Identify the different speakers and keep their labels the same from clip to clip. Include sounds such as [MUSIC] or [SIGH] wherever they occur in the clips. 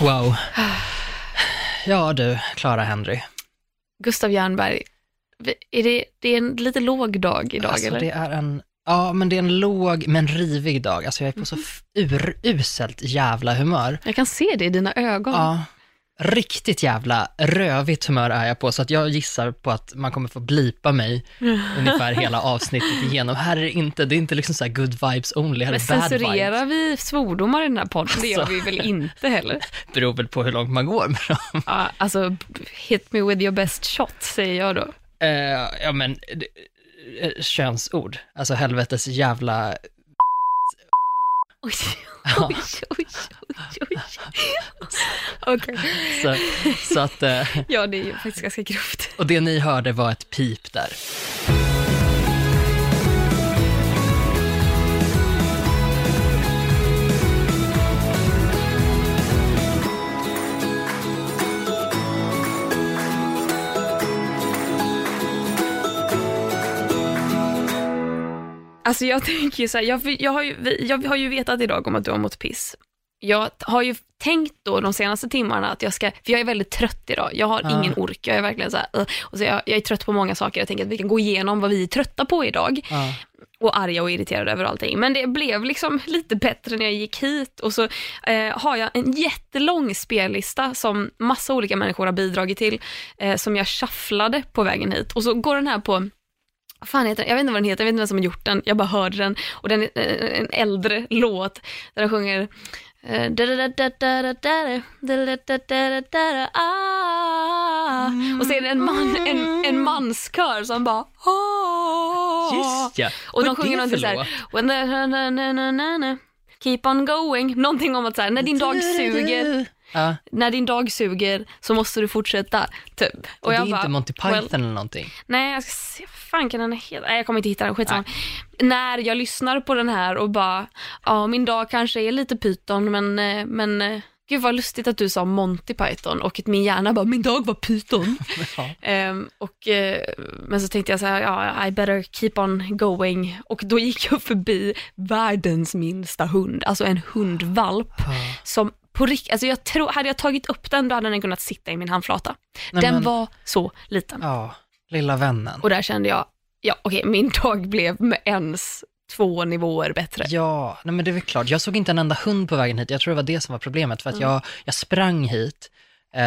Speaker 1: Wow. [SIGHS] Ja du, Clara Henry.
Speaker 2: Gustav Jernberg, är det, det är en lite låg dag idag
Speaker 1: alltså,
Speaker 2: eller?
Speaker 1: det är en, ja men det är en låg men rivig dag. Alltså jag är på så f- uruselt jävla humör.
Speaker 2: Jag kan se det i dina ögon.
Speaker 1: Ja, riktigt jävla rövigt humör är jag på, så att jag gissar på att man kommer få blipa mig [LAUGHS] ungefär hela avsnittet igenom. Här är det inte, det är inte liksom så här good vibes only, här
Speaker 2: Men
Speaker 1: är bad vibes.
Speaker 2: censurerar vi svordomar i den här podden? Det gör
Speaker 1: Alltså.
Speaker 2: vi väl inte heller? [LAUGHS]
Speaker 1: Beror väl på hur långt man går med dem.
Speaker 2: Ja, alltså, hit me with your best shot, säger jag då.
Speaker 1: Eh, ja men, eh, könsord. Alltså helvetes jävla...
Speaker 2: Oj, oj, oj, oj. Okej,
Speaker 1: Så, så att, eh,
Speaker 2: ja det är ju faktiskt ganska grovt.
Speaker 1: och det ni hörde var ett pip där.
Speaker 2: Alltså jag [LAUGHS] tänker ju så här, jag, jag, har ju, jag har ju vetat idag om att du har mått piss. Jag har ju tänkt då de senaste timmarna att jag ska, för jag är väldigt trött idag, jag har
Speaker 1: Ja.
Speaker 2: ingen ork, jag är verkligen så här, och så jag, jag är trött på många saker, jag tänker att vi kan gå igenom vad vi är trötta på idag
Speaker 1: Ja.
Speaker 2: och arga och irriterade över allting. Men det blev liksom [LAUGHS] lite bättre när jag gick hit och så eh, har jag en jättelång spellista som massa olika människor har bidragit till, eh, som jag shufflade på vägen hit. Och så går den här på fan heter den? Jag vet inte vad den heter, jag vet inte vem som har gjort den. Jag bara hörde den och den är eh, en äldre låt där de sjunger eh, ah. Och så är det en, man, en, en manskör som bara ah.
Speaker 1: Just ja.
Speaker 2: Och de sjunger någonting såhär, when the, na, na, na, na, na, keep on going, någonting om att såhär, när din dag suger,
Speaker 1: Ja,
Speaker 2: när din dag suger så måste du fortsätta, typ.
Speaker 1: och det är
Speaker 2: jag
Speaker 1: inte
Speaker 2: bara,
Speaker 1: Monty Python
Speaker 2: well,
Speaker 1: eller någonting.
Speaker 2: Nej, jag ska se, fan kan den heta? Nej, jag kommer inte hitta den, skitsamma. När jag lyssnar på den här och bara, ja min dag kanske är lite pyton men, eh, men eh, gud vad lustigt att du sa Monty Python och att min hjärna bara, min dag var pyton. [LAUGHS]
Speaker 1: Ja.
Speaker 2: Ehm, och, eh, men så tänkte jag så här, ja, I better keep on going. Och då gick jag förbi världens minsta hund, alltså en hundvalp som på rikt- alltså jag tror, hade jag tagit upp den då hade den kunnat sitta i min handflata.
Speaker 1: Nej,
Speaker 2: den
Speaker 1: men-
Speaker 2: var så liten.
Speaker 1: Ja, lilla vännen.
Speaker 2: Och där kände jag, ja okej, min dag blev med ens två nivåer bättre.
Speaker 1: Ja, nej men det är väl klart. Jag såg inte en enda hund på vägen hit. Jag tror det var det som var problemet, för att
Speaker 2: Mm.
Speaker 1: jag, jag sprang hit. Eh,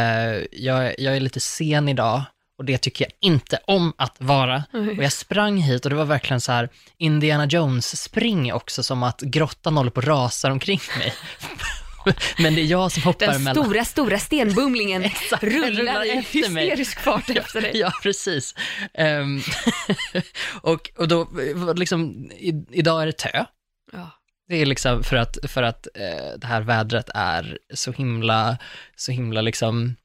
Speaker 1: jag, jag är lite sen idag och det tycker jag inte om att vara. Och jag sprang hit och det var verkligen så här Indiana Jones-spring också, som att grottan håller på att rasa omkring mig. [LAUGHS] [LAUGHS] men det är jag som hoppar
Speaker 2: Den
Speaker 1: mellan...
Speaker 2: stora, stora stenbumlingen [LAUGHS]
Speaker 1: rullar
Speaker 2: rullar i
Speaker 1: efter mig.
Speaker 2: hysterisk fart [LAUGHS] efter dig.
Speaker 1: Ja, precis. Ehm, och, och då, liksom, i, idag är det tö.
Speaker 2: Ja.
Speaker 1: Det är liksom för att, för att eh, det här vädret är så himla, så himla liksom,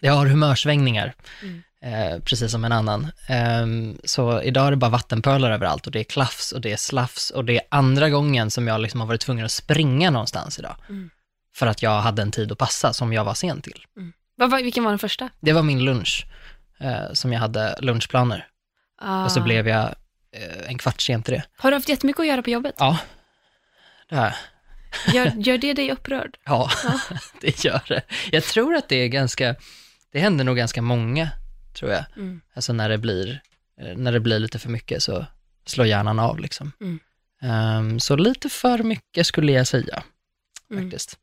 Speaker 1: det har humörsvängningar,
Speaker 2: Mm.
Speaker 1: eh, precis som en annan. Ehm, så idag är det bara vattenpölar överallt och det är klafs och det är slafs och det är andra gången som jag liksom har varit tvungen att springa någonstans idag.
Speaker 2: Mm.
Speaker 1: För att jag hade en tid att passa som jag var sen till.
Speaker 2: Vad var- vilken var den första?
Speaker 1: Det var min lunch, eh, som jag hade lunchplaner. Och så
Speaker 2: Ah.
Speaker 1: blev jag eh, en kvart sen till det.
Speaker 2: Har du haft jättemycket att göra på jobbet?
Speaker 1: Ja, det här.
Speaker 2: Gör, [LAUGHS] gör det dig upprörd?
Speaker 1: Ja, [LAUGHS] det gör det. Jag tror att det är ganska, det händer nog ganska många, tror jag.
Speaker 2: Mm.
Speaker 1: Alltså när det blir, eh, när det blir lite för mycket så slår hjärnan av liksom.
Speaker 2: Mm.
Speaker 1: Ehm, så lite för mycket skulle jag säga,
Speaker 2: Mm.
Speaker 1: faktiskt.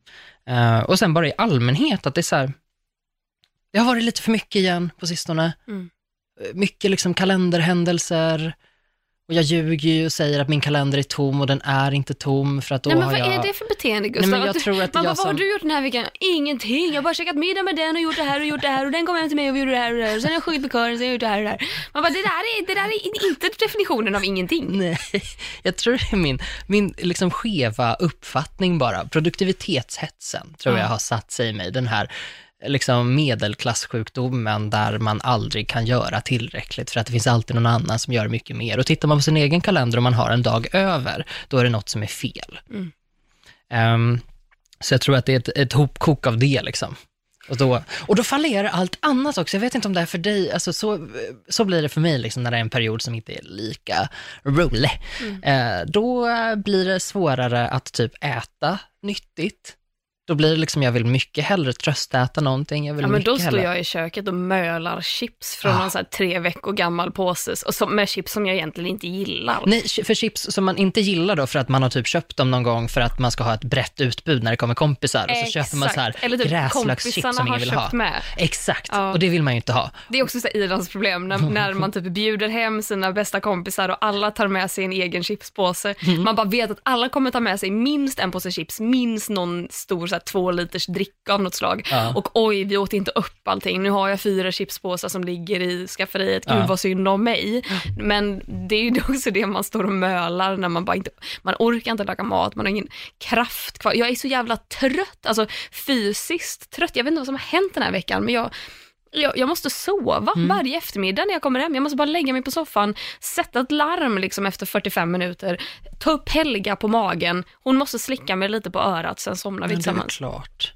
Speaker 1: Eh, och sen bara i allmänhet, att det är så här, det har varit lite för mycket igen på sistone.
Speaker 2: Mm.
Speaker 1: Eh, Mycket liksom kalenderhändelser, och jag ljuger ju och säger att min kalender är tom och den är inte tom för att då
Speaker 2: Nej men
Speaker 1: har
Speaker 2: vad
Speaker 1: jag...
Speaker 2: är det för beteende Gustav?
Speaker 1: Nej, men jag tror att
Speaker 2: man bara,
Speaker 1: jag
Speaker 2: vad har
Speaker 1: som-
Speaker 2: du gjort den här veckan? Ingenting, jag har bara käkat middag med den och gjort det här och gjort det här och den kom hem till mig och vi gjorde det här och det här och sen har jag sjungit med kören och sen har jag gjort det här och det här. Man bara, det där är, det där är inte definitionen av ingenting. [LAUGHS]
Speaker 1: Nej, jag tror det är min, min liksom skeva uppfattning bara. Produktivitetshetsen tror
Speaker 2: Ja.
Speaker 1: jag har satt sig i mig. Den här liksom medelklassjukdomen där man aldrig kan göra tillräckligt för att det finns alltid någon annan som gör mycket mer. Och tittar man på sin egen kalender och man har en dag över, då är det något som är fel.
Speaker 2: Mm.
Speaker 1: Ehm, så jag tror att det är ett, ett hopkok av det liksom. Och då, och då fallerar allt annat också. Jag vet inte om det är för dig, alltså så, så blir det för mig liksom när det är en period som inte är lika rolig. Eh, då blir det svårare att typ äta nyttigt. Då blir det liksom, jag vill mycket hellre tröstäta någonting. Jag vill
Speaker 2: Ja, men då står
Speaker 1: hellre.
Speaker 2: jag i köket och mölar chips från
Speaker 1: Ah.
Speaker 2: någon så här tre veckor gammal påse, och som, med chips som jag egentligen inte gillar.
Speaker 1: Nej, för chips som man inte gillar då för att man har typ köpt dem någon gång för att man ska ha ett brett utbud när det kommer kompisar och så köper man så här
Speaker 2: Exakt. Eller typ
Speaker 1: gräslökschips som ingen vill ha.
Speaker 2: med.
Speaker 1: Exakt,
Speaker 2: Ja.
Speaker 1: och det vill man ju inte ha.
Speaker 2: Det är också så här Irlands problem när, [LAUGHS] när man typ bjuder hem sina bästa kompisar och alla tar med sig en egen chipspåse.
Speaker 1: Mm.
Speaker 2: Man bara vet att alla kommer ta med sig minst en påse chips, minst någon stor så två liters dricka av något slag.
Speaker 1: Ja.
Speaker 2: Och oj, vi åt inte upp allting. Nu har jag fyra chipspåsar som ligger i skafferiet. Gud
Speaker 1: Ja.
Speaker 2: vad synd om mig. Men det är ju [LAUGHS] också det man står och mölar när man bara inte, man orkar inte laga mat, man har ingen kraft kvar. Jag är så jävla trött, alltså fysiskt trött. Jag vet inte vad som har hänt den här veckan, men jag jag, jag måste sova
Speaker 1: Mm.
Speaker 2: varje eftermiddag när jag kommer hem. Jag måste bara lägga mig på soffan, sätta ett larm liksom efter 45 minuter, ta upp Helga på magen. Hon måste slicka mig lite på örat, sen somnar vi
Speaker 1: Men det är
Speaker 2: tillsammans.
Speaker 1: klart.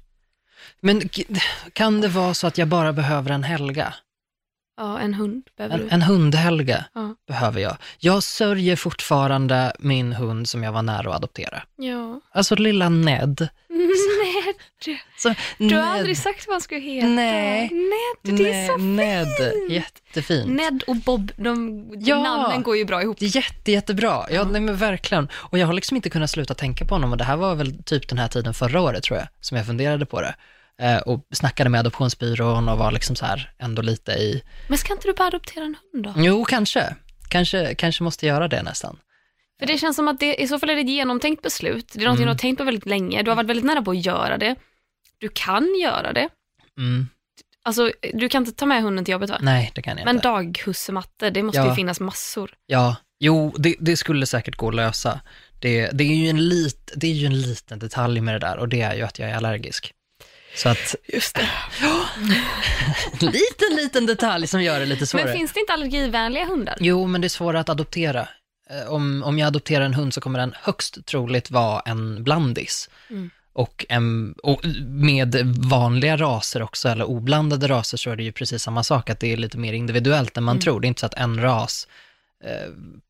Speaker 1: Men kan det vara så att jag bara behöver en Helga?
Speaker 2: Ja, en hund behöver
Speaker 1: En,
Speaker 2: du.
Speaker 1: en hund-Helga
Speaker 2: Ja.
Speaker 1: behöver jag. Jag sörjer fortfarande min hund som jag var nära att adoptera.
Speaker 2: Ja.
Speaker 1: Alltså lilla Ned. [LAUGHS]
Speaker 2: Ned.
Speaker 1: Så,
Speaker 2: Du
Speaker 1: Ned.
Speaker 2: har aldrig sagt vad han skulle heta.
Speaker 1: Nej.
Speaker 2: Ned, det är så
Speaker 1: Ned,
Speaker 2: fint.
Speaker 1: jättefint.
Speaker 2: Ned och Bob, de
Speaker 1: Ja.
Speaker 2: namnen går ju bra ihop.
Speaker 1: Jätte, jättebra. Ja, nej, men verkligen. Och jag har liksom inte kunnat sluta tänka på honom och det här var väl typ den här tiden förra året tror jag, som jag funderade på det. Eh, och snackade med adoptionsbyrån och var liksom så här ändå lite i,
Speaker 2: Men ska inte du bara adoptera en hund då?
Speaker 1: jo kanske, kanske, kanske måste göra det nästan.
Speaker 2: För det känns som att det i så fall är det ett genomtänkt beslut. Det är någonting
Speaker 1: Mm.
Speaker 2: du har tänkt på väldigt länge. Du har varit väldigt nära på att göra det. Du kan göra det.
Speaker 1: Mm.
Speaker 2: Alltså, du kan inte ta med hunden till jobbet va?
Speaker 1: Nej, det kan jag
Speaker 2: Men
Speaker 1: inte.
Speaker 2: daghussematte, det måste
Speaker 1: Ja.
Speaker 2: ju finnas massor.
Speaker 1: Ja, jo, det, det skulle säkert gå att lösa. Det, det, är ju en lit, det är ju en liten detalj med det där och det är ju att jag är allergisk. Så att,
Speaker 2: Just det.
Speaker 1: en [LAUGHS] liten, liten detalj som gör det lite svårare.
Speaker 2: Men finns det inte allergivänliga hundar?
Speaker 1: Jo, men det är svårare att adoptera. Eh, Om, om jag adopterar en hund så kommer den högst troligt vara en blandis.
Speaker 2: Mm.
Speaker 1: Och, en, och med vanliga raser också, eller oblandade raser, så är det ju precis samma sak, att det är lite mer individuellt än man
Speaker 2: Mm.
Speaker 1: tror. Det är inte så att en ras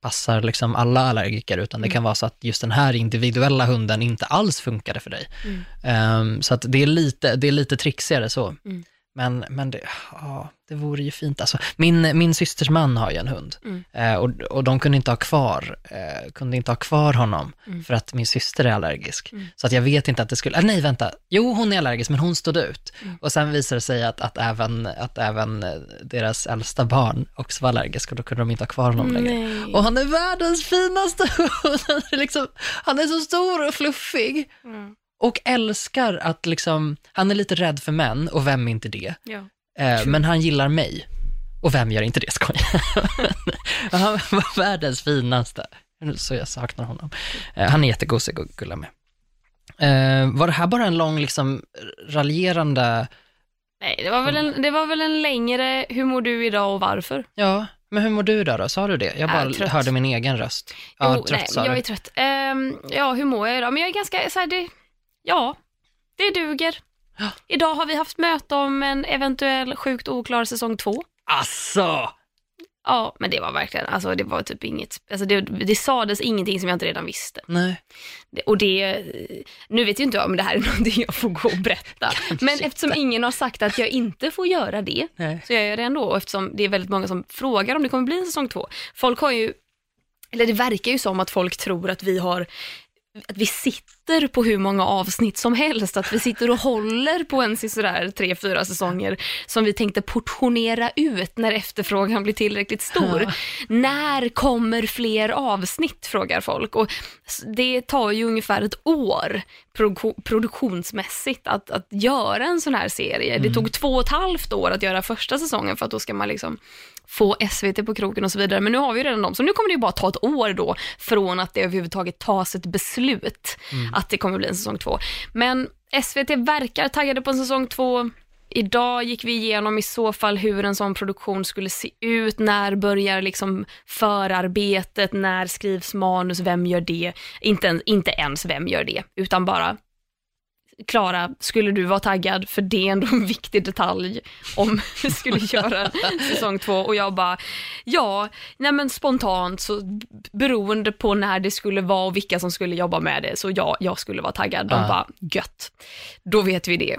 Speaker 1: passar liksom alla allergiker, utan det
Speaker 2: Mm.
Speaker 1: kan vara så att just den här individuella hunden inte alls funkade för dig.
Speaker 2: Mm.
Speaker 1: Ehm, så att det är lite, det är lite trixigare så.
Speaker 2: Mm.
Speaker 1: Men, men det, ja, det vore ju fint. Alltså, min, min systers man har ju en hund
Speaker 2: Mm.
Speaker 1: eh, och, och de kunde inte ha kvar, eh, kunde inte ha kvar honom
Speaker 2: Mm.
Speaker 1: för att min syster är allergisk.
Speaker 2: Mm.
Speaker 1: Så att jag vet inte att det skulle, ah, nej vänta, jo hon är allergisk men hon stod ut.
Speaker 2: Mm.
Speaker 1: Och sen visade det sig att, att, även, att även eh, deras äldsta barn också var allergisk och då kunde de inte ha kvar honom längre.
Speaker 2: Nej.
Speaker 1: Och han är världens finaste hund. [LAUGHS] Han är, liksom, han är så stor och fluffig
Speaker 2: Mm.
Speaker 1: Och älskar att liksom, han är lite rädd för män och vem är inte det?
Speaker 2: Ja.
Speaker 1: Eh, men han gillar mig. Och vem gör inte det, skojar [LAUGHS] Han var världens finaste. Så jag saknar honom. Eh, han är jättegosig och gullar med. Eh, var det här bara en lång, liksom, raljerande,
Speaker 2: Nej, det var, väl en, det var väl en längre, hur mår du idag och varför?
Speaker 1: ja, men hur mår du idag då? Sa du det? Jag bara
Speaker 2: Äh,
Speaker 1: hörde min egen röst. Ja,
Speaker 2: Jo,
Speaker 1: trött
Speaker 2: nej,
Speaker 1: sa
Speaker 2: jag
Speaker 1: du.
Speaker 2: är trött. Ehm, ja, hur mår jag idag? Men jag är ganska, så här, det, ja, det duger.
Speaker 1: Ja.
Speaker 2: Idag har vi haft möte om en eventuell sjukt oklar säsong två.
Speaker 1: Asså!
Speaker 2: Ja, men det var verkligen, alltså det var typ inget, alltså det, det sades ingenting som jag inte redan visste.
Speaker 1: Nej.
Speaker 2: Det, och det, nu vet ju inte jag om det här är [LAUGHS] någonting jag får gå och berätta, men eftersom ingen har sagt att jag inte får göra det,
Speaker 1: Nej.
Speaker 2: så gör jag det ändå. Och eftersom det är väldigt många som frågar om det kommer bli en säsong två. Folk har ju, eller det verkar ju som att folk tror att vi har att vi sitter på hur många avsnitt som helst, att vi sitter och håller på en sådär tre, fyra säsonger som vi tänkte portionera ut när efterfrågan blir tillräckligt stor.
Speaker 1: Ja.
Speaker 2: När kommer fler avsnitt, frågar folk. Och det tar ju ungefär ett år produ- produktionsmässigt att, att göra en sån här serie. Det tog två och ett halvt år att göra första säsongen för att då ska man liksom få SVT på kroken och så vidare. Men nu har vi ju redan dem, så nu kommer det ju bara ta ett år då från att det överhuvudtaget tas ett beslut att det kommer bli en säsong två. Men SVT verkar taggade på en säsong två. Idag gick vi igenom i så fall hur en sån produktion skulle se ut, när börjar liksom förarbetet, när skrivs manus, vem gör det? Inte, inte ens vem gör det, utan bara Klara, skulle du vara taggad? För det är ändå en [LAUGHS] viktig detalj om vi skulle göra säsong två. Och jag bara, ja, nej men spontant så beroende på när det skulle vara och vilka som skulle jobba med det, så ja, jag skulle vara taggad. De
Speaker 1: Ja.
Speaker 2: bara, gött. Då vet vi det.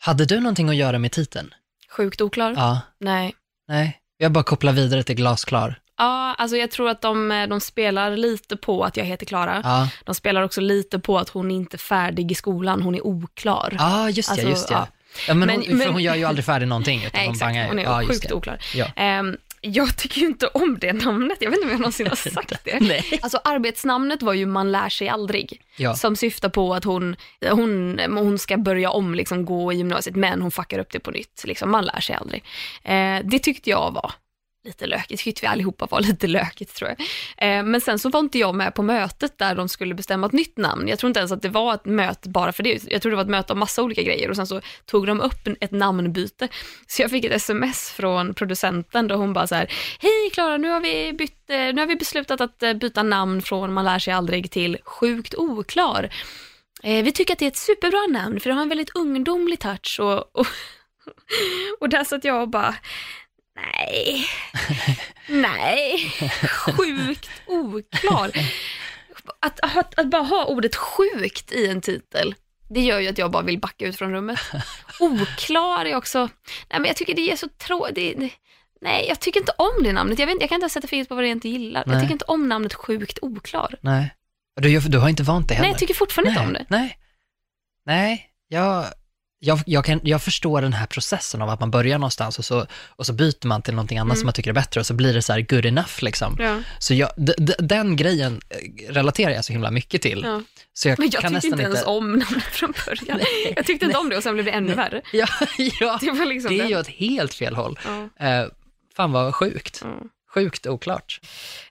Speaker 1: Hade du någonting att göra med titeln?
Speaker 2: Sjukt oklar?
Speaker 1: Ja.
Speaker 2: Nej.
Speaker 1: Nej. Jag bara kopplar vidare till glasklar.
Speaker 2: Ja, alltså jag tror att de, de spelar lite på att jag heter Klara.
Speaker 1: Ja,
Speaker 2: De spelar också lite på att hon inte är färdig i skolan, hon är oklar.
Speaker 1: ah, just det,
Speaker 2: Alltså,
Speaker 1: just det.
Speaker 2: ja.
Speaker 1: Ja. men,
Speaker 2: Men-
Speaker 1: hon,
Speaker 2: men-
Speaker 1: hon gör ju aldrig färdig någonting. Utan [LAUGHS]
Speaker 2: Nej,
Speaker 1: hon
Speaker 2: exakt, hon är
Speaker 1: ja,
Speaker 2: sjukt
Speaker 1: det.
Speaker 2: oklar.
Speaker 1: Ja.
Speaker 2: Ehm, jag tycker ju inte om det namnet, jag vet inte om jag någonsin har [LAUGHS] sagt det.
Speaker 1: Nej.
Speaker 2: Alltså arbetsnamnet var ju Man lär sig aldrig,
Speaker 1: Ja.
Speaker 2: som syftar på att hon, hon, hon ska börja om, liksom, gå i gymnasiet, men hon fuckar upp det på nytt. Liksom, man lär sig aldrig. Eh, det tyckte jag var lite lökigt, tyckte vi allihopa var lite lökigt tror jag. Eh, men sen så var inte jag med på mötet där de skulle bestämma ett nytt namn. Jag tror inte ens att det var ett möte bara för det. Jag tror det var ett möte om massa olika grejer och sen så tog de upp ett namnbyte. Så jag fick ett sms från producenten då hon bara så här, hej Klara, nu har vi bytt, eh, nu har vi beslutat att eh, byta namn från Man lär sig aldrig till Sjukt oklar. Eh, vi tycker att det är ett superbra namn för det har en väldigt ungdomlig touch och, och, [LAUGHS] och där satt jag och bara, nej, [LAUGHS] nej, sjukt oklar. Att, att, att bara ha ordet sjukt i en titel, det gör ju att jag bara vill backa ut från rummet. [LAUGHS] Oklar är också, nej men jag tycker det är så tråkigt. Nej, jag tycker inte om det namnet. Jag, vet, jag kan inte sätta fingret på vad jag inte gillar.
Speaker 1: Nej.
Speaker 2: Jag tycker inte om namnet sjukt oklar.
Speaker 1: Nej. Du, du har inte vant dig heller?
Speaker 2: Nej, jag tycker fortfarande inte om det.
Speaker 1: Nej. Nej, jag, jag, jag, kan, jag förstår den här processen av att man börjar någonstans och så, och så byter man till någonting annat
Speaker 2: Mm.
Speaker 1: som man tycker är bättre och så blir det så här good enough liksom.
Speaker 2: Ja.
Speaker 1: Så jag, d, d, den grejen eh, relaterar jag så himla mycket till.
Speaker 2: Ja.
Speaker 1: Så jag
Speaker 2: Men jag tyckte inte ens om [LAUGHS] namnet från början. [LAUGHS] jag tyckte inte om det och sen blev det ännu värre. [LAUGHS]
Speaker 1: Ja, ja,
Speaker 2: Det var liksom
Speaker 1: det är ju åt helt fel håll.
Speaker 2: Ja.
Speaker 1: Eh, fan vad sjukt.
Speaker 2: Ja.
Speaker 1: Sjukt oklart.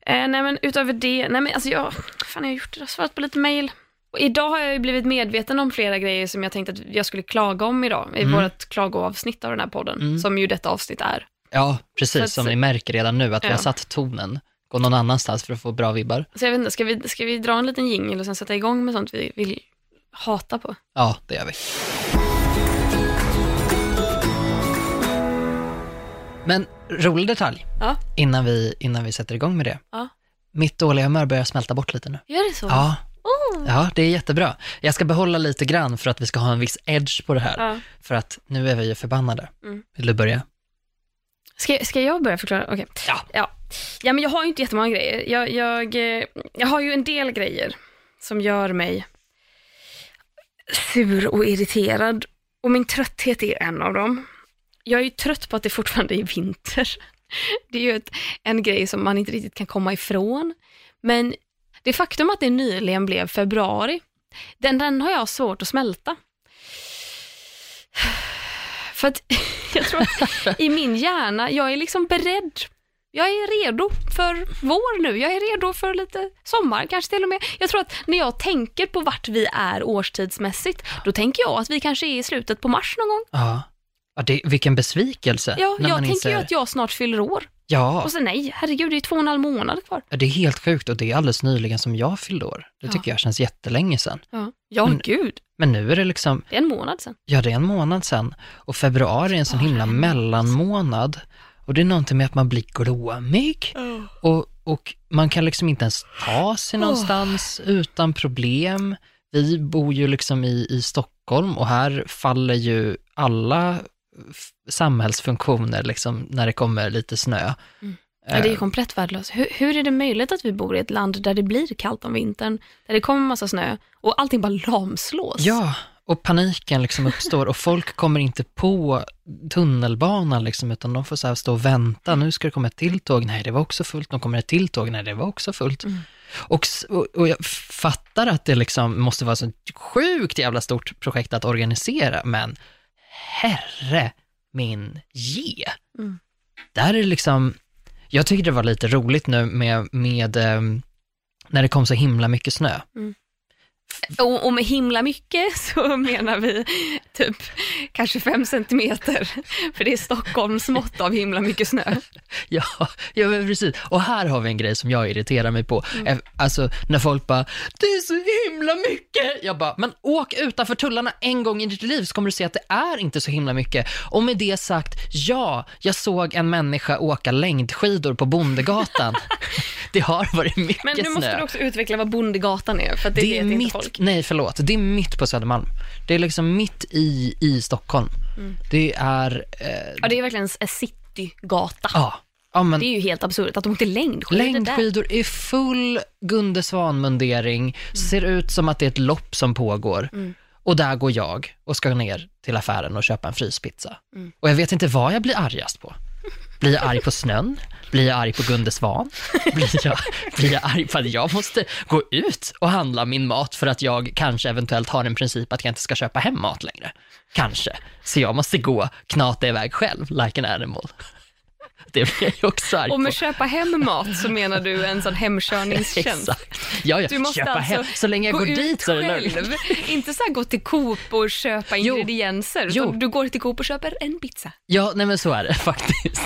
Speaker 2: Eh, nej men utöver det, nej men alltså jag, fan jag har gjort det, jag har svarat på lite mail. Idag har jag ju blivit medveten om flera grejer som jag tänkte att jag skulle klaga om idag, i
Speaker 1: Mm.
Speaker 2: vårt klagoavsnitt av den här podden,
Speaker 1: Mm.
Speaker 2: som ju detta avsnitt är.
Speaker 1: Ja, precis
Speaker 2: att-
Speaker 1: som ni märker redan nu att vi
Speaker 2: Ja.
Speaker 1: har satt tonen. Gå någon annanstans för att få bra vibbar.
Speaker 2: Så jag vet inte, ska vi, ska vi dra en liten jingel och sen sätta igång med sånt vi vill hata på?
Speaker 1: Ja, det gör vi. Men rolig detalj
Speaker 2: Ja.
Speaker 1: innan vi, innan vi sätter igång med det.
Speaker 2: Ja.
Speaker 1: Mitt dåliga humör börjar smälta bort lite nu.
Speaker 2: Gör det så?
Speaker 1: Ja,
Speaker 2: Oh.
Speaker 1: ja, det är jättebra. Jag ska behålla lite grann för att vi ska ha en viss edge på det här.
Speaker 2: Ja.
Speaker 1: För att nu är vi ju förbannade.
Speaker 2: Mm.
Speaker 1: Vill du börja?
Speaker 2: Ska, ska jag börja förklara? Okej.
Speaker 1: Ja.
Speaker 2: ja. Ja, men jag har ju inte jättemånga grejer. Jag, jag, eh, jag har ju en del grejer som gör mig sur och irriterad. Och min trötthet är en av dem. Jag är ju trött på att det fortfarande är vinter. [LAUGHS] Det är ju ett, en grej som man inte riktigt kan komma ifrån. Men det faktum att det nyligen blev februari, den, den har jag svårt att smälta. [SIGHS] För att [LAUGHS] jag tror att i min hjärna, jag är liksom beredd. Jag är redo för vår nu. Jag är redo för lite sommar, kanske till och med. Jag tror att när jag tänker på vart vi är årstidsmässigt, då tänker jag att vi kanske är i slutet på mars någon gång.
Speaker 1: Ja. ja det, vilken besvikelse.
Speaker 2: Ja, jag tänker ju att jag snart fyller år.
Speaker 1: Ja,
Speaker 2: Och så nej, herregud, det är två och en halv månad kvar.
Speaker 1: det är helt sjukt och det är alldeles nyligen som jag fyllde år. Det
Speaker 2: Ja.
Speaker 1: tycker jag känns jättelänge sedan.
Speaker 2: Ja, ja
Speaker 1: Men-
Speaker 2: gud.
Speaker 1: Men nu är det liksom,
Speaker 2: Det är en månad sedan.
Speaker 1: ja det är en månad sedan och februari är en sån
Speaker 2: Bara
Speaker 1: himla mellanmånad. Och det är någonting med att man blir glåmig och, och man kan liksom inte ens ta sig någonstans utan problem. Vi bor ju liksom i, i Stockholm och här faller ju alla samhällsfunktioner liksom när det kommer lite snö.
Speaker 2: Mm. Ja, det är komplett värdelöst. Hur, hur är det möjligt att vi bor i ett land där det blir kallt om vintern, där det kommer massa snö och allting bara lamslås?
Speaker 1: Ja, och paniken liksom uppstår och folk kommer inte på tunnelbanan liksom, utan de får så stå och vänta. Nu ska det komma ett till tåg. Nej, det var också fullt. Nu kommer ett till tåg. Nej, det var också fullt.
Speaker 2: Mm.
Speaker 1: Och, och, jag fattar att det liksom måste vara så ett sjukt jävla stort projekt att organisera, men herre min ge.
Speaker 2: Mm.
Speaker 1: Där är liksom, jag tycker det var lite roligt nu med, med ehm, när det kom så himla mycket snö.
Speaker 2: Och, och med himla mycket [LAUGHS] så menar vi typ kanske fem centimeter, för det är Stockholms mått av himla mycket snö. [LAUGHS]
Speaker 1: Ja, ja men precis. Och här har vi en grej som jag irriterar mig på.
Speaker 2: Mm.
Speaker 1: Alltså när folk bara, det är så himla mycket. Jag bara, men åk utanför tullarna en gång i ditt liv så kommer du se att det är inte så himla mycket. Och med det sagt, ja, jag såg en människa åka längdskidor på Bondegatan. [LAUGHS] det har varit mycket
Speaker 2: Men nu måste
Speaker 1: snö.
Speaker 2: du också utveckla vad Bondegatan är, för det,
Speaker 1: Det är mitt,
Speaker 2: inte folk.
Speaker 1: nej förlåt, det är mitt på Södermalm. Det är liksom mitt i, i Stockholm.
Speaker 2: Mm.
Speaker 1: Det är, eh,
Speaker 2: Ja, det är verkligen en citygata.
Speaker 1: ja, ja men
Speaker 2: Det är ju helt absurt att de åkte längdskidor där.
Speaker 1: Längdskidor i full Gunde Svan-mundering, ser ut som att det är ett lopp som pågår.
Speaker 2: Mm.
Speaker 1: Och där går jag och ska ner till affären och köpa en fryspizza.
Speaker 2: Mm.
Speaker 1: Och jag vet inte vad jag blir argast på. Blir jag arg på snön? Blir jag arg på Gunde Svan? Blir jag, blir jag arg på att jag måste gå ut och handla min mat för att jag kanske eventuellt har en princip att jag inte ska köpa hem mat längre? Kanske. Så jag måste gå, knata iväg själv, like an animal. [LAUGHS] Det blir jag också arg
Speaker 2: Och
Speaker 1: på.
Speaker 2: med köpa hem mat så menar du en sån hemkörningstjänst. [LAUGHS]
Speaker 1: Exakt. Ja, ja.
Speaker 2: Du måste
Speaker 1: köpa
Speaker 2: alltså
Speaker 1: hem. Så länge jag
Speaker 2: gå
Speaker 1: går dit så är det löjligt.
Speaker 2: Inte så här gå till Coop och köpa
Speaker 1: Jo.
Speaker 2: ingredienser,
Speaker 1: Jo.
Speaker 2: du går till Coop och köper en pizza.
Speaker 1: Ja, nej men så är det [LAUGHS] faktiskt.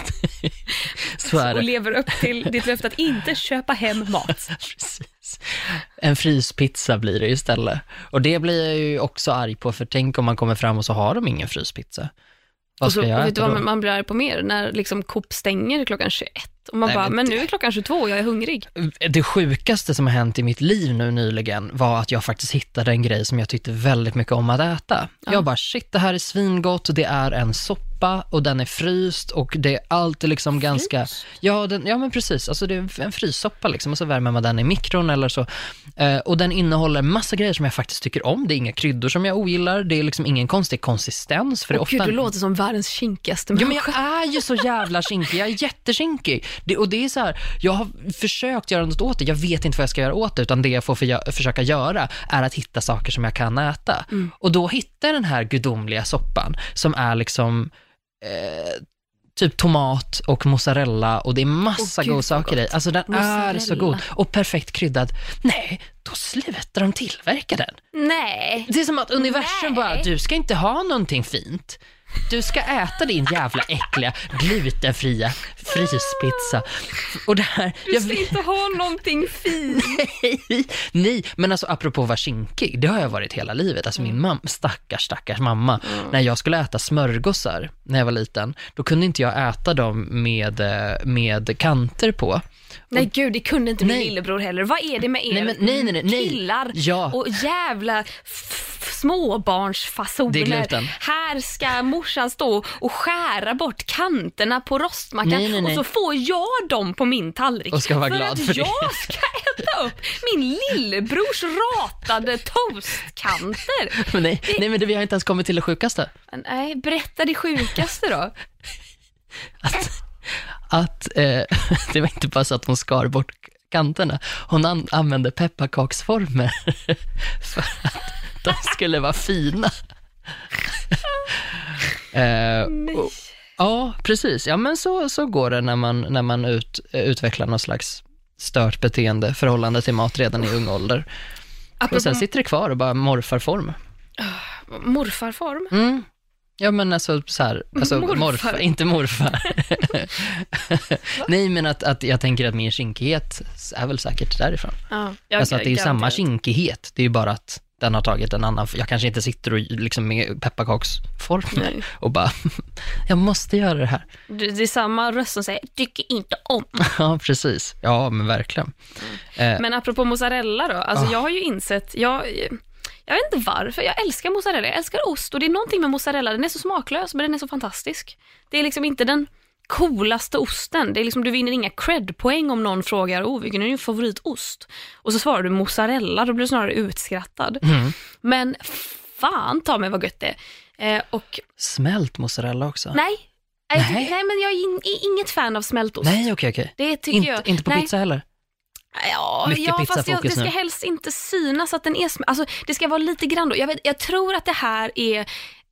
Speaker 1: så är
Speaker 2: Och
Speaker 1: det.
Speaker 2: lever upp till ditt löfte att inte köpa hem mat.
Speaker 1: Precis. En fryspizza blir det istället. Och det blir jag ju också arg på, för tänk om man kommer fram och så har de ingen fryspizza. Vad
Speaker 2: Och
Speaker 1: ska
Speaker 2: så,
Speaker 1: jag
Speaker 2: och vet du vad man blir arg på mer? När liksom Coop stänger klockan 21 och man
Speaker 1: Nej,
Speaker 2: bara,
Speaker 1: men
Speaker 2: men nu är klockan 22 och jag är hungrig.
Speaker 1: Det sjukaste som har hänt i mitt liv nu nyligen var att jag faktiskt hittade en grej som jag tyckte väldigt mycket om att äta. Jag bara, shit det här är svingott, det är en soppa och den är fryst och det är alltid liksom ganska, ja, den, ja men precis, alltså det är en fryssoppa liksom och så värmer man den i mikron eller så. Eh, och den innehåller massa grejer som jag faktiskt tycker om, det är inga kryddor som jag ogillar, det är liksom ingen konstig konsistens för det ofta
Speaker 2: gud, du låter som världens kinkigaste
Speaker 1: Ja, men
Speaker 2: människa.
Speaker 1: jag är ju så jävla kinkig, jag är jättekinkig. Det, och det är så här, jag har försökt göra något åt det, jag vet inte vad jag ska göra åt det, utan det jag får för, försöka göra är att hitta saker som jag kan äta.
Speaker 2: Mm.
Speaker 1: Och då hittar jag den här gudomliga soppan, som är liksom eh, typ tomat och mozzarella och det är massa
Speaker 2: gud,
Speaker 1: god saker i. Alltså den är så
Speaker 2: Mozzarella.
Speaker 1: god och perfekt kryddad. Nej, då slutar de tillverka den.
Speaker 2: Nej.
Speaker 1: Det är som att universum
Speaker 2: Nej.
Speaker 1: bara, du ska inte ha någonting fint. Du ska äta din jävla äckliga glutenfria fryspizza. Och det här,
Speaker 2: Du
Speaker 1: jag
Speaker 2: ska
Speaker 1: vet,
Speaker 2: inte ha någonting fint.
Speaker 1: nej, nej, men alltså apropå att vara kinkig, det har jag varit hela livet. Alltså min mamma, stackars, stackars mamma, när jag skulle äta smörgåsar när jag var liten, då kunde inte jag äta dem med, eh, med kanter på.
Speaker 2: Nej gud, det kunde inte min
Speaker 1: Nej.
Speaker 2: lillebror heller. Vad är det med er
Speaker 1: Nej, men- nej, nej, nej, nej.
Speaker 2: killar
Speaker 1: Ja.
Speaker 2: och jävla småbarnsfasoner? Här ska morsan stå och skära bort kanterna på rostmackan
Speaker 1: Nej, nej, nej.
Speaker 2: och så får jag dem på min tallrik.
Speaker 1: Och ska vara
Speaker 2: för
Speaker 1: glad
Speaker 2: att
Speaker 1: för det.
Speaker 2: jag ska äta upp min lillebrors ratade toastkanter. [LAUGHS]
Speaker 1: Men nej, nej, men vi har inte ens kommit till det sjukaste.
Speaker 2: Nej, berätta det sjukaste då. [LAUGHS]
Speaker 1: att, att eh, [LAUGHS] det var inte bara så att hon skar bort kanterna, hon an, använde pepparkaksformer för att de skulle vara fina. [LAUGHS] eh, och, ja, precis. Ja, men så, så går det när man, när man ut, eh, utvecklar någon slags stört beteende, förhållande till mat redan i ung ålder. Och sen sitter det kvar och bara morfar form.
Speaker 2: Morfarform?
Speaker 1: Mm. Ja men alltså så här, alltså
Speaker 2: Morfar.
Speaker 1: morfar, inte morfar. [LAUGHS] Nej men att, att jag tänker att min kinkighet är väl säkert därifrån.
Speaker 2: Ja, jag-
Speaker 1: alltså att det är ju samma kinkighet, det är ju bara att den har tagit en annan, jag kanske inte sitter och liksom med pepparkaksformer
Speaker 2: Nej.
Speaker 1: och bara, [LAUGHS] jag måste göra det här.
Speaker 2: Det är samma röst som säger tycker inte om. [LAUGHS]
Speaker 1: Ja precis, ja men verkligen. Eh,
Speaker 2: Men apropå mozzarella då, alltså
Speaker 1: Ah.
Speaker 2: jag har ju insett, jag, jag vet inte varför, jag älskar mozzarella, jag älskar ost och det är någonting med mozzarella, den är så smaklös men den är så fantastisk. Det är liksom inte den coolaste osten, det är liksom, du vinner inga cred-poäng om någon frågar, oh vilken är din favoritost? Och så svarar du mozzarella, då blir du snarare utskrattad.
Speaker 1: mm.
Speaker 2: Men fan ta mig vad gött det är. Eh, och
Speaker 1: Smält mozzarella också?
Speaker 2: nej, tycker-
Speaker 1: Nej.
Speaker 2: nej men jag är in, inget fan av smältost.
Speaker 1: Nej okej okej.
Speaker 2: Det tycker
Speaker 1: Inte,
Speaker 2: jag.
Speaker 1: inte på
Speaker 2: nej.
Speaker 1: pizza heller?
Speaker 2: Ja,
Speaker 1: Mycket
Speaker 2: ja fast jag, det ska
Speaker 1: nu.
Speaker 2: helst inte synas att den är Alltså det ska vara lite grann då. Jag, vet, jag tror att det här är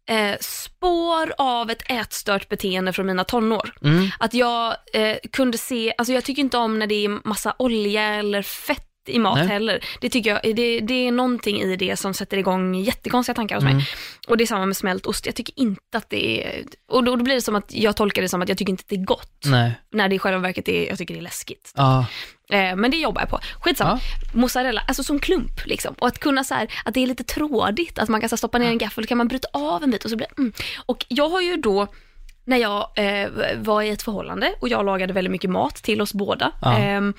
Speaker 2: eh, spår av ett ätstört beteende från mina tonår.
Speaker 1: Mm.
Speaker 2: Att jag eh, kunde se, alltså jag tycker inte om när det är massa olja eller fett i mat
Speaker 1: Nej.
Speaker 2: heller. Det tycker jag, det, det är någonting i det som sätter igång jättekonstiga tankar hos
Speaker 1: Mm.
Speaker 2: mig. Och det är samma med smält ost. Jag tycker inte att det är, och då, då blir det som att jag tolkar det som att jag tycker inte att det är gott.
Speaker 1: Nej.
Speaker 2: När det i själva verket är, jag tycker det är läskigt.
Speaker 1: Ja.
Speaker 2: Eh, men det jobbar jag på. Skitsamma. Mozzarella, alltså som klump liksom. Och att kunna så här, att det är lite trådigt, att man kan så stoppa ner en gaffel, kan man bryta av en bit och så blir det, mm. Och jag har ju då, när jag eh, var i ett förhållande och jag lagade väldigt mycket mat till oss båda,
Speaker 1: Ja.
Speaker 2: ehm,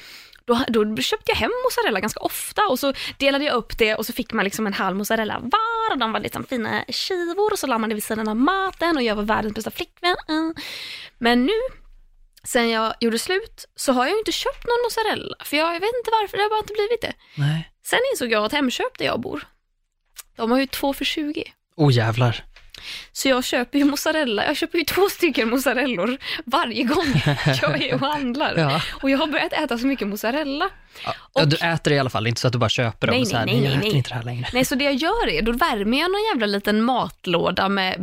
Speaker 2: då, då köpte jag hem mozzarella ganska ofta och så delade jag upp det och så fick man liksom en halv mozzarella var och de var liksom fina skivor och så la man det vid sidan av maten och jag var världens bästa flickvän. Men nu, sen jag gjorde slut, så har jag ju inte köpt någon mozzarella. För jag, jag vet inte varför, det har bara inte blivit det.
Speaker 1: Nej.
Speaker 2: Sen insåg jag att Hemköp där jag bor, de har ju två för 20.
Speaker 1: Oh jävlar.
Speaker 2: Så jag köper ju mozzarella, jag köper ju två stycken mozzarellor varje gång [LAUGHS] jag är och handlar.
Speaker 1: Ja.
Speaker 2: Och jag har börjat äta så mycket mozzarella.
Speaker 1: Ja, ja, du äter det i alla fall, inte så att du bara köper dem
Speaker 2: Nej,
Speaker 1: och så här,
Speaker 2: nej,
Speaker 1: nej,
Speaker 2: nej, nej.
Speaker 1: inte det här längre.
Speaker 2: Nej, så det jag gör är, då värmer jag någon jävla liten matlåda med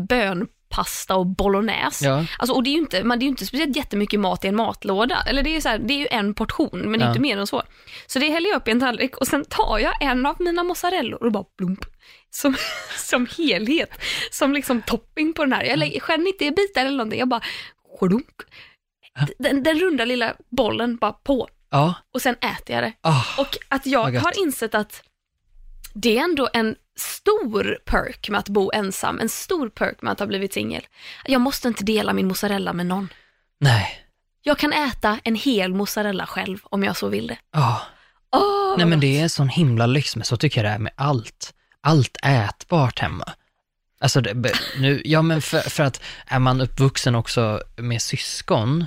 Speaker 2: bönpasta och bolognese.
Speaker 1: Ja.
Speaker 2: Alltså, och det är ju inte, man, det är ju inte speciellt jättemycket mat i en matlåda. Eller det är ju, så här, det är ju en portion, men det är
Speaker 1: Ja.
Speaker 2: inte mer än så. Så det häller jag upp i en tallrik och sen tar jag en av mina mozzarellor och bara plump. Som, [LAUGHS] som helhet, som liksom topping på den här. Jag lägger, skär inte i bitar eller någonting, jag bara shlunk. Den, den runda lilla bollen bara på
Speaker 1: Ja.
Speaker 2: och sen äter jag det.
Speaker 1: Ah.
Speaker 2: Och att jag har insett att det är ändå en stor perk med att bo ensam, en stor perk med att ha blivit singel. Jag måste inte dela min mozzarella med någon.
Speaker 1: Nej.
Speaker 2: Jag kan äta en hel mozzarella själv om jag så vill det.
Speaker 1: Ah.
Speaker 2: Åh,
Speaker 1: Nej men det är en sån himla lyx, men så tycker jag det är med allt. Allt ätbart hemma. Alltså, det, nu, ja men för, för att är man uppvuxen också med syskon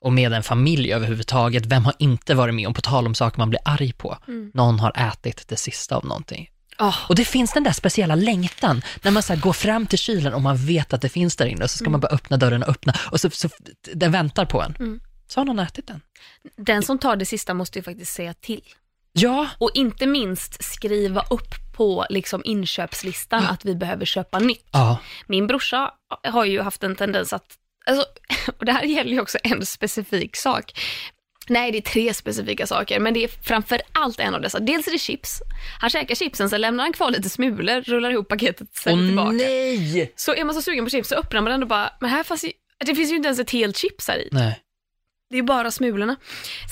Speaker 1: och med en familj överhuvudtaget, vem har inte varit med om, på tal om saker man blir arg på,
Speaker 2: Mm.
Speaker 1: någon har ätit det sista av någonting.
Speaker 2: Åh,
Speaker 1: Och det finns den där speciella längtan, när man så här går fram till kylen och man vet att det finns där inne, och så ska man bara öppna dörren och öppna, och så, så den väntar på en.
Speaker 2: Mm.
Speaker 1: Så har någon ätit den.
Speaker 2: Den som tar det sista måste ju faktiskt säga till.
Speaker 1: Ja,
Speaker 2: Och inte minst skriva upp på liksom inköpslistan att vi behöver köpa nytt.
Speaker 1: ja,
Speaker 2: Min brorsa har ju haft en tendens att, alltså, [LAUGHS] och det här gäller ju också en specifik sak. Nej, det är tre specifika saker, men det är framför allt en av dessa. Dels är det chips. Han käkar chipsen, sen lämnar han kvar lite smulor, rullar ihop paketet,
Speaker 1: Åh
Speaker 2: säljer tillbaka.
Speaker 1: nej!
Speaker 2: Så är man så sugen på chips så öppnar man den och bara, men här fanns ju, det finns ju inte ens ett helt chips här i.
Speaker 1: Nej.
Speaker 2: Det är bara smulorna.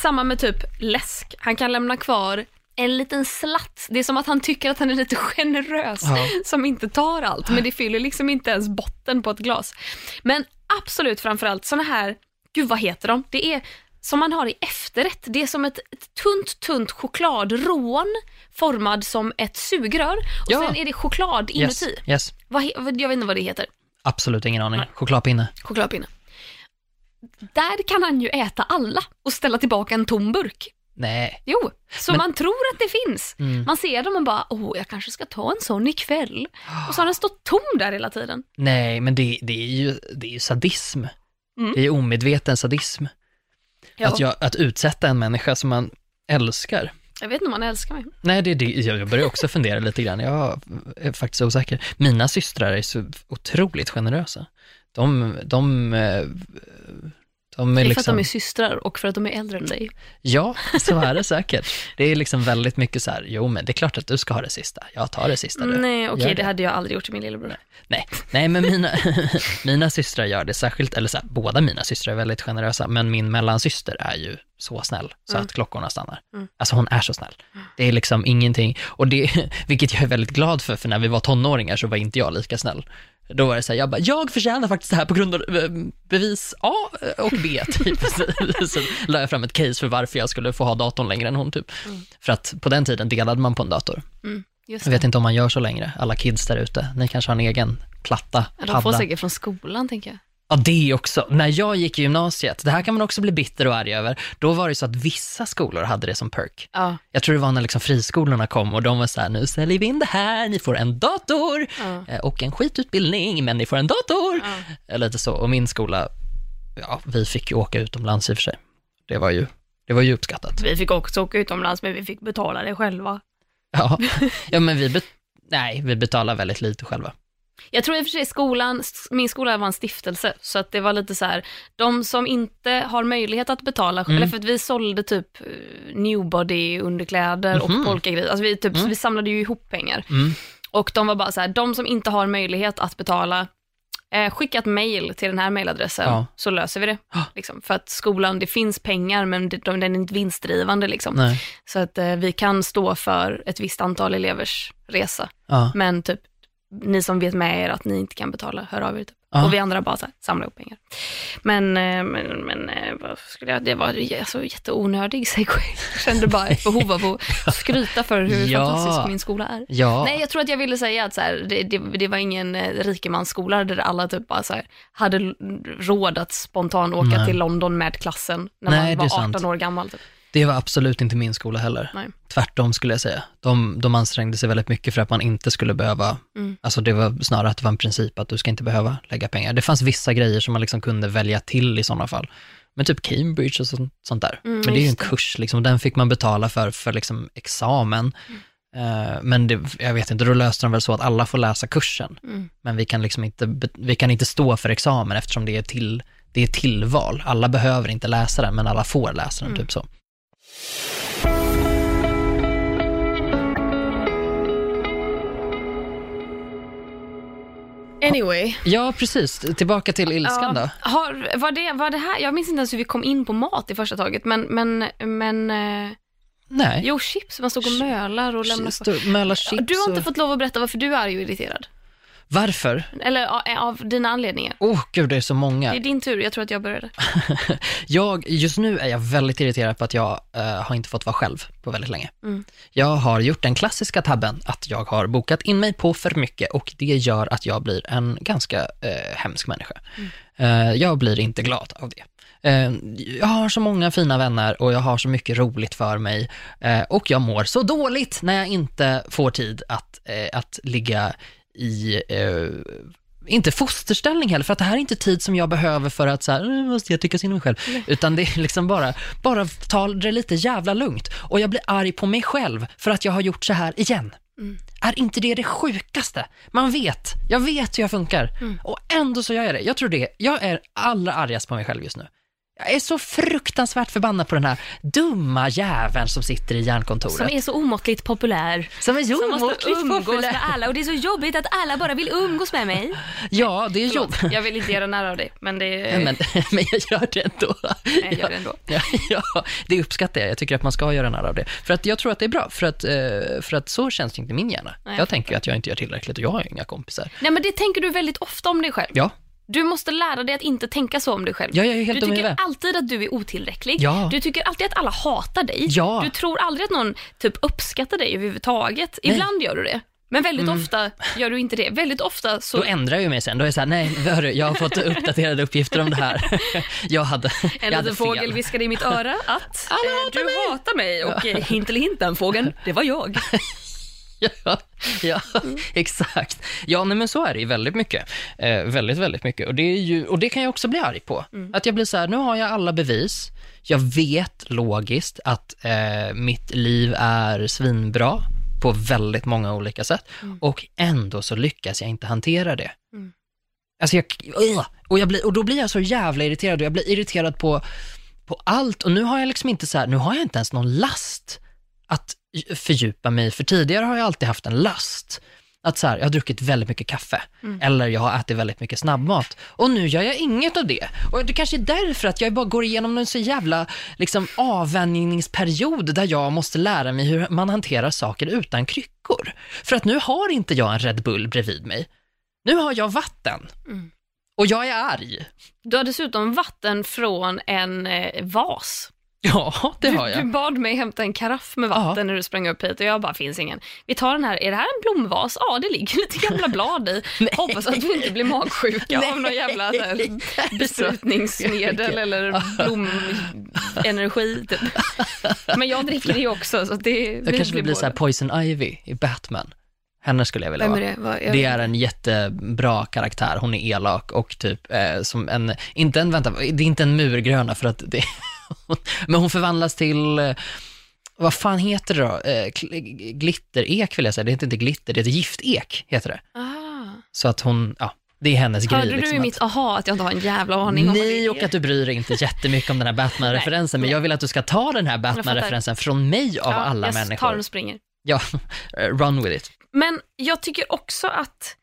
Speaker 2: Samma med typ läsk. Han kan lämna kvar en liten slatt. Det är som att han tycker att han är lite generös
Speaker 1: Ja. [LAUGHS]
Speaker 2: som inte tar allt, men det fyller liksom inte ens botten på ett glas. Men absolut framförallt såna här, gud vad heter de? Det är som man har i efterrätt. Det är som ett, ett tunt, tunt chokladrån formad som ett sugrör och
Speaker 1: Ja.
Speaker 2: sen är det choklad
Speaker 1: Yes,
Speaker 2: inuti.
Speaker 1: yes.
Speaker 2: Vad, he- jag vet inte vad det heter.
Speaker 1: Absolut ingen aning.
Speaker 2: Nej.
Speaker 1: Chokladpinne.
Speaker 2: Chokladpinne. Där kan han ju äta alla och ställa tillbaka en tom burk.
Speaker 1: Nej.
Speaker 2: Jo, så
Speaker 1: Men-
Speaker 2: man tror att det finns.
Speaker 1: Mm.
Speaker 2: Man ser dem och bara, åh, jag kanske ska ta en sån ikväll. Och så har den stått tom där hela tiden.
Speaker 1: Nej, men det, det, är ju, det är ju sadism.
Speaker 2: Mm.
Speaker 1: Det är omedveten sadism.
Speaker 2: Ja,
Speaker 1: Att, jag, att utsätta en människa som man älskar.
Speaker 2: Jag vet inte om man älskar mig.
Speaker 1: Nej, det, det, jag börjar också fundera lite grann. Jag är faktiskt osäker. Mina systrar är så otroligt generösa. De, de, eh, de
Speaker 2: Det
Speaker 1: är
Speaker 2: är för att
Speaker 1: liksom...
Speaker 2: de är systrar och för att de är äldre än dig.
Speaker 1: Ja, så [LAUGHS] är det säkert. Det är liksom väldigt mycket så här, jo men det är klart att du ska ha det sista. Jag tar det sista du.
Speaker 2: Nej, okej,
Speaker 1: Gör
Speaker 2: det hade jag aldrig gjort till min lillebror.
Speaker 1: Nej, nej men mina, [LAUGHS] mina systrar gör det särskilt, eller så här, båda mina systrar är väldigt generösa, men min mellansyster är ju så snäll så
Speaker 2: Mm.
Speaker 1: att klockorna stannar.
Speaker 2: Mm.
Speaker 1: Alltså hon är så snäll. Det är liksom ingenting, och det, [LAUGHS] vilket jag är väldigt glad för, för när vi var tonåringar så var inte jag lika snäll. Då var det så här, jag bara, jag förtjänar faktiskt det här på grund av eh, bevis A och B, typ. [LAUGHS] [LAUGHS] så la jag fram ett case för varför jag skulle få ha datorn längre än hon, typ.
Speaker 2: Mm.
Speaker 1: För att på den tiden delade man på en dator.
Speaker 2: Just
Speaker 1: Jag vet inte om man gör så längre, alla kids där ute. Ni kanske har en egen platta,
Speaker 2: Ja, de får säkert från skolan, tänker jag.
Speaker 1: Ja, det också. När jag gick i gymnasiet, det här kan man också bli bitter och arg över, då var det så att vissa skolor hade det som perk.
Speaker 2: Ja.
Speaker 1: Jag tror det var när liksom friskolorna kom och de var så här, nu säljer vi in det här, ni får en dator
Speaker 2: Ja.
Speaker 1: eh, och en skitutbildning, men ni får en dator.
Speaker 2: Ja.
Speaker 1: Eh, Lite så. Och min skola, ja, vi fick ju åka utomlands i och för sig. Det var ju, det var ju uppskattat.
Speaker 2: Vi fick också åka utomlands, men vi fick betala det själva.
Speaker 1: Ja, [LAUGHS] ja men vi, nej, vi betalar väldigt lite själva.
Speaker 2: Jag tror i och för sig skolan, min skola var en stiftelse, så att det var lite så här, de som inte har möjlighet att betala,
Speaker 1: Mm.
Speaker 2: eller för att vi sålde typ eh, newbody underkläder
Speaker 1: Mhm.
Speaker 2: och polkagrejer, alltså vi, typ, så vi samlade ju ihop pengar.
Speaker 1: Mm.
Speaker 2: Och de var bara så här, de som inte har möjlighet att betala, eh, skicka ett mail till den här mailadressen,
Speaker 1: Ja.
Speaker 2: så löser vi det. Liksom. För att skolan, det finns pengar, men den är inte vinstdrivande. Liksom. Så att eh, vi kan stå för ett visst antal elevers resa.
Speaker 1: Ja.
Speaker 2: Men typ, ni som vet med er att ni inte kan betala, hör av er. Typ.
Speaker 1: Ja.
Speaker 2: Och vi andra bara så här, samla upp pengar. Men, eh, men, men eh, vad skulle jag, det var alltså, jätteonödig segway. Jag kände bara ett behov av att skryta för hur [LAUGHS]
Speaker 1: Ja.
Speaker 2: fantastisk min skola är.
Speaker 1: Ja.
Speaker 2: Nej, jag tror att jag ville säga att så här, det, det, det var ingen eh, rikemansskola där alla typ bara så här, hade råd att spontan åka
Speaker 1: Nej.
Speaker 2: till London med klassen när
Speaker 1: Nej,
Speaker 2: man var
Speaker 1: sant.
Speaker 2: 18 år gammal. Typ.
Speaker 1: Det var absolut inte min skola heller.
Speaker 2: Nej.
Speaker 1: Tvärtom skulle jag säga. De, de ansträngde sig väldigt mycket för att man inte skulle behöva,
Speaker 2: Mm.
Speaker 1: alltså det var snarare att det var en princip att du ska inte behöva lägga pengar. Det fanns vissa grejer som man liksom kunde välja till i sådana fall. Men typ Cambridge och sånt, sånt där.
Speaker 2: Mm,
Speaker 1: Men det är ju en
Speaker 2: det.
Speaker 1: kurs, liksom, den fick man betala för, för liksom examen. Eh, men det, jag vet inte, då löste de väl så att alla får läsa kursen.
Speaker 2: Mm.
Speaker 1: Men vi kan liksom inte, vi kan inte stå för examen eftersom det är till, det är tillval. Alla behöver inte läsa den, men alla får läsa den,
Speaker 2: Mm.
Speaker 1: typ så.
Speaker 2: Anyway.
Speaker 1: Ja, precis. Tillbaka till ilskan då.
Speaker 2: Har, var, det, var det här, jag minns inte ens hur vi kom in på mat i första taget, men, men, men eh,
Speaker 1: Nej.
Speaker 2: jo chips, man stod och mölar och lämnade
Speaker 1: chips
Speaker 2: Du har inte
Speaker 1: och...
Speaker 2: fått lov att berätta varför du är arg och irriterad.
Speaker 1: Varför?
Speaker 2: Eller av, av dina anledningar.
Speaker 1: Åh, oh, gud, det är så
Speaker 2: Det
Speaker 1: många.
Speaker 2: är din tur, jag tror att jag började. [LAUGHS]
Speaker 1: Jag, just nu är jag väldigt irriterad på att jag eh, har inte fått vara själv på väldigt länge.
Speaker 2: Mm.
Speaker 1: Jag har gjort den klassiska tabben att jag har bokat in mig på för mycket och det gör att jag blir en ganska eh, hemsk människa. Eh, jag blir inte glad av det. Eh, Jag har så många fina vänner och jag har så mycket roligt för mig eh, och jag mår så dåligt när jag inte får tid att, eh, att ligga i eh, inte fosterställning heller, för att det här är inte tid som jag behöver för att så här, "Nu måste jag tycka synd om mig själv, utan det är liksom bara, bara ta det lite jävla lugnt. Och jag blir arg på mig själv för att jag har gjort så här igen. Är inte det det sjukaste? Man vet, jag vet hur jag funkar och ändå så gör jag det. Jag tror det, jag är allra argast på mig själv just nu. Jag är så fruktansvärt förbannad på den här dumma jäveln som sitter i järnkontoret.
Speaker 2: Som är så omåttligt populär.
Speaker 1: Som är så
Speaker 2: Som måste umgås
Speaker 1: populär.
Speaker 2: med alla och det är så jobbigt att alla bara vill umgås med mig. [LAUGHS]
Speaker 1: Ja, det är jobb.
Speaker 2: Förlåt, jag vill inte göra nära av dig, men det är...
Speaker 1: Men, [LAUGHS] men jag gör det ändå.
Speaker 2: jag gör det ändå.
Speaker 1: Ja, [LAUGHS] ja, det uppskattar jag. Jag tycker att man ska göra nära av det. För att jag tror att det är bra, för att, eh, för att så känns det inte min hjärna.
Speaker 2: Nej,
Speaker 1: jag
Speaker 2: jag
Speaker 1: tänker att jag inte gör tillräckligt och jag har inga kompisar.
Speaker 2: Nej men det tänker du väldigt ofta om dig själv.
Speaker 1: Ja,
Speaker 2: Du måste lära dig att inte tänka så om dig själv.
Speaker 1: Ja, jag är helt
Speaker 2: du tycker alltid att du är otillräcklig.
Speaker 1: Ja.
Speaker 2: Du tycker alltid att alla hatar dig.
Speaker 1: Ja.
Speaker 2: Du tror aldrig att någon typ uppskattar dig överhuvudtaget.
Speaker 1: Nej.
Speaker 2: Ibland gör du det. Men väldigt ofta gör du inte det. Väldigt ofta så...
Speaker 1: då ändrar jag ju mig sen. Då är jag såhär, nej, hörru, jag har fått uppdaterade uppgifter om det här. [LAUGHS] Jag hade,
Speaker 2: En
Speaker 1: jag hade
Speaker 2: liten fågel
Speaker 1: fel.
Speaker 2: viskade i mitt öra att eh, du hatar mig och eh, hint eller hint den fågeln, det var jag. [LAUGHS] [LAUGHS]
Speaker 1: Ja, ja exakt. Ja, nej, men så är det ju väldigt mycket. Eh, väldigt, väldigt mycket. Och det, är ju, och det kan jag också bli arg på. Att jag blir så här, nu har jag alla bevis. Jag vet logiskt att eh, mitt liv är svinbra på väldigt många olika sätt. Och ändå så lyckas jag inte hantera det.
Speaker 2: Mm.
Speaker 1: Alltså jag, och, jag blir, och då blir jag så jävla irriterad och jag blir irriterad på, på allt. Och nu har jag liksom inte så här, nu har jag inte ens någon last att fördjupa mig, för tidigare har jag alltid haft en last. Att så här, jag har druckit väldigt mycket kaffe, eller jag har ätit väldigt mycket snabbmat. Och nu gör jag inget av det. Och det kanske är därför att jag bara går igenom en så jävla liksom, avvänjningsperiod, där jag måste lära mig hur man hanterar saker utan kryckor. För att nu har inte jag en Red Bull bredvid mig. Nu har jag vatten.
Speaker 2: Mm.
Speaker 1: Och jag är arg.
Speaker 2: Du har dessutom vatten från en eh, vas. [LAUGHS]
Speaker 1: Ja, det har
Speaker 2: Du, du
Speaker 1: jag.
Speaker 2: bad mig hämta en karaff med vatten när du sprang upp hit och jag bara, finns ingen. Vi tar den här, är det här en blomvas? Ja, det ligger lite gamla [LAUGHS] blad i. Hoppas att du inte blir magsjuka av någon jävla [LAUGHS] besprutningsmedel eller blomenergi. Typ. Men jag dricker det också, så det
Speaker 1: Jag kanske vill bli så här Poison Ivy i Batman. Henne skulle jag vilja vara.
Speaker 2: det? Vad- jag-
Speaker 1: Det är en jättebra karaktär, hon är elak och typ eh, som en, inte en, vänta, det är inte en murgröna för att det, [LAUGHS] men hon förvandlas till, eh, vad fan heter det då? Eh, glitterek vill jag säga, det heter inte glitter, det heter giftek, heter det.
Speaker 2: Ah.
Speaker 1: Så att hon, ja, det är hennes
Speaker 2: Hörde
Speaker 1: grej.
Speaker 2: du
Speaker 1: Liksom, att-
Speaker 2: mitt aha att jag inte har en jävla aning om
Speaker 1: Nej, och att du bryr dig inte jättemycket om den här Batman-referensen, men jag vill att du ska ta den här Batman-referensen från mig av
Speaker 2: Ja,
Speaker 1: alla
Speaker 2: jag
Speaker 1: människor.
Speaker 2: tar den och springer.
Speaker 1: Ja, [LAUGHS] run with it.
Speaker 2: Men jag tycker också att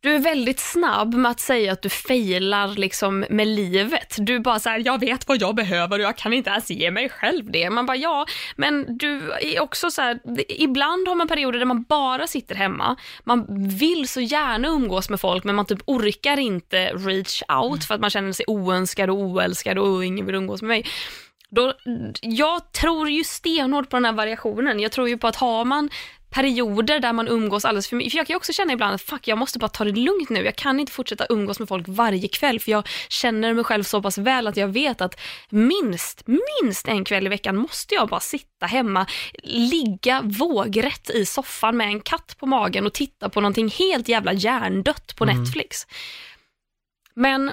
Speaker 2: du är väldigt snabb med att säga att du failar liksom med livet. Du bara så här, jag vet vad jag behöver och jag kan inte ens ge mig själv det. Man bara, ja, men du är också så här, ibland har man perioder där man bara sitter hemma. Man vill så gärna umgås med folk, men man typ orkar inte reach out för att man känner sig oönskad och oälskad och ingen vill umgås med mig. Då, jag tror ju stenhårt på den här variationen. Jag tror ju på att har man perioder där man umgås alldeles för mycket. För jag kan ju också känna ibland att fuck, jag måste bara ta det lugnt nu. Jag kan inte fortsätta umgås med folk varje kväll för jag känner mig själv så pass väl att jag vet att minst, minst en kväll i veckan måste jag bara sitta hemma, ligga vågrätt i soffan med en katt på magen och titta på någonting helt jävla hjärndött på
Speaker 1: Mm.
Speaker 2: Netflix. Men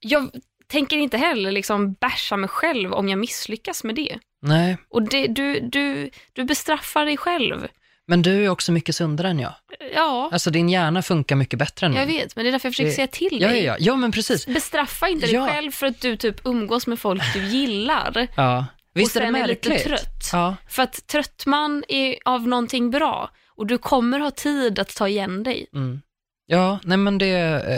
Speaker 2: jag tänker inte heller liksom basha mig själv om jag misslyckas med det.
Speaker 1: Nej,
Speaker 2: Och det, du, du, du bestraffar dig själv.
Speaker 1: men du är också mycket sundare än jag.
Speaker 2: Ja,
Speaker 1: Alltså din hjärna funkar mycket bättre än
Speaker 2: jag
Speaker 1: min.
Speaker 2: vet, men det är därför jag försöker
Speaker 1: Det-
Speaker 2: säga till
Speaker 1: Ja, ja,
Speaker 2: dig.
Speaker 1: ja. ja, men precis.
Speaker 2: Bestraffa inte dig
Speaker 1: Ja.
Speaker 2: själv för att du typ umgås med folk du gillar.
Speaker 1: Ja. Visst
Speaker 2: och
Speaker 1: är det
Speaker 2: sen är lite trött.
Speaker 1: Ja,
Speaker 2: För att trött man är av någonting bra och du kommer ha tid att ta igen dig.
Speaker 1: mm. ja, nej men det,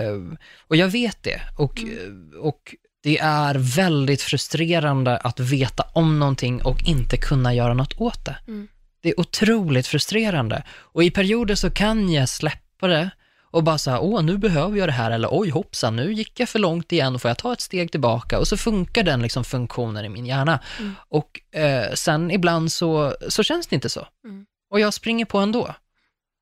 Speaker 1: eh, och jag vet det. Och,
Speaker 2: Mm.
Speaker 1: och det är väldigt frustrerande att veta om någonting och inte kunna göra något åt det.
Speaker 2: Mm.
Speaker 1: Det är otroligt frustrerande. Och i perioder så kan jag släppa det och bara säga, åh, nu behöver jag det här, eller oj, hoppsan, nu gick jag för långt igen, får jag ta ett steg tillbaka? Och så funkar den liksom funktionen i min hjärna.
Speaker 2: Mm.
Speaker 1: Och eh, sen ibland så, så känns det inte så.
Speaker 2: Mm.
Speaker 1: Och jag springer på ändå.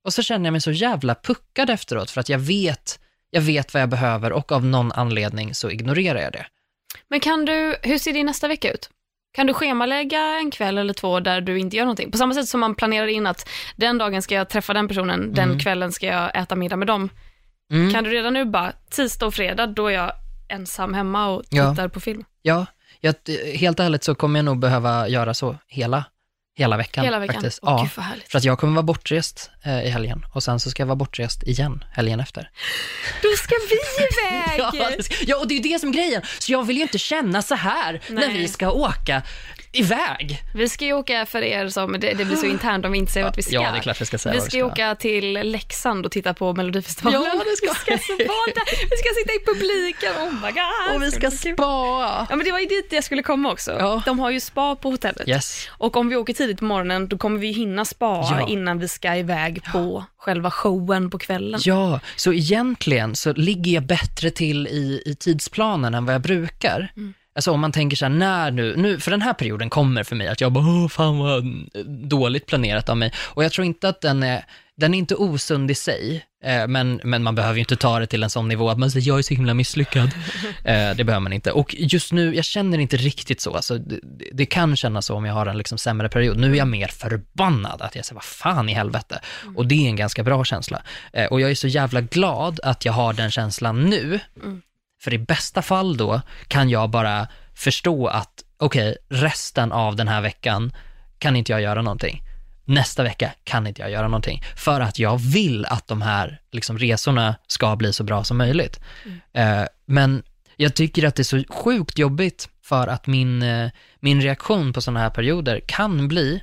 Speaker 1: Och så känner jag mig så jävla puckad efteråt, för att jag vet, jag vet vad jag behöver och av någon anledning så ignorerar jag det.
Speaker 2: Men kan du, hur ser din nästa vecka ut? Kan du schemalägga en kväll eller två där du inte gör någonting? På samma sätt som man planerar in att den dagen ska jag träffa den personen, den
Speaker 1: Mm.
Speaker 2: kvällen ska jag äta middag med dem.
Speaker 1: Mm.
Speaker 2: Kan du redan nu bara, tisdag och fredag, då är jag ensam hemma och
Speaker 1: Ja.
Speaker 2: tittar på film.
Speaker 1: Ja, jag, helt ärligt så kommer jag nog behöva göra så hela, hela veckan.
Speaker 2: Hela veckan.
Speaker 1: Faktiskt.
Speaker 2: Åh,
Speaker 1: ja,
Speaker 2: gud vad härligt.
Speaker 1: för att jag kommer vara bortrest eh, i helgen och sen så ska jag vara bortrest igen helgen efter.
Speaker 2: Då ska vi [LAUGHS] iväg!
Speaker 1: Ja, det ska, ja, och det är ju det som är grejen. Så jag vill ju inte känna så här när
Speaker 2: Nej.
Speaker 1: vi ska åka iväg.
Speaker 2: Vi ska ju åka för er som, det, det blir så internt om vi inte säger att vi ska.
Speaker 1: Ja, det är klart vi ska säga
Speaker 2: Vi ska ju åka till Leksand och titta på Melodifestivalen.
Speaker 1: Ja, det ska
Speaker 2: vi. ska vara. Vi ska sitta i publiken, oh my god.
Speaker 1: Och vi ska spa.
Speaker 2: Ja men det var ju dit jag skulle komma också.
Speaker 1: Ja.
Speaker 2: De har ju spa på hotellet.
Speaker 1: Yes.
Speaker 2: Och om vi åker tidigt på morgonen då kommer vi hinna spa
Speaker 1: Ja.
Speaker 2: innan vi ska iväg på själva showen på kvällen.
Speaker 1: Ja, så egentligen så ligger jag bättre till i, i tidsplanen än vad jag brukar.
Speaker 2: Mm.
Speaker 1: Alltså om man tänker så här, när nu, nu, för den här perioden kommer för mig att jag bara, åh fan vad dåligt planerat av mig. Och jag tror inte att den är, den är inte osund i sig, eh, men, men man behöver ju inte ta det till en sån nivå att man säger, jag är så himla misslyckad. [LAUGHS] eh, det behöver man inte. Och just nu, jag känner inte riktigt så. Alltså, det, det- kan kännas så om jag har en liksom sämre period. Nu är jag mer förbannad, att jag säger, vad fan i helvete. Och det är en ganska bra känsla. Eh, och jag är så jävla glad att jag har den känslan nu.
Speaker 2: Mm.
Speaker 1: För i bästa fall då kan jag bara förstå att, okej, resten av den här veckan kan inte jag göra någonting. Nästa vecka kan inte jag göra någonting. För att jag vill att de här liksom, resorna ska bli så bra som möjligt. Eh, men jag tycker att det är så sjukt jobbigt för att min, eh, min reaktion på sådana här perioder kan bli,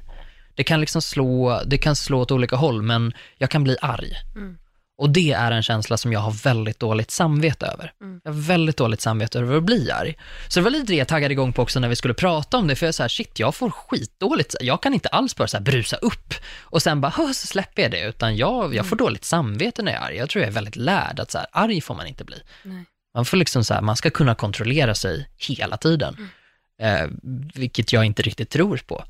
Speaker 1: det kan liksom slå, det kan slå åt olika håll, men jag kan bli arg.
Speaker 2: Mm.
Speaker 1: Och det är en känsla som jag har väldigt dåligt samvete över.
Speaker 2: Mm.
Speaker 1: Jag har väldigt dåligt samvete över att bli arg. Så det var lite det jag taggade igång på också när vi skulle prata om det, för jag är så här, shit, jag får skitdåligt, jag kan inte alls bara så här brusa upp och sen bara, "Hö, så släpper jag det, utan jag, jag får dåligt samvete när jag är arg. Jag tror jag är väldigt lärd att så här, arg får man inte bli.
Speaker 2: Nej.
Speaker 1: Man får liksom så här, man ska kunna kontrollera sig hela tiden, eh, vilket jag inte riktigt tror på.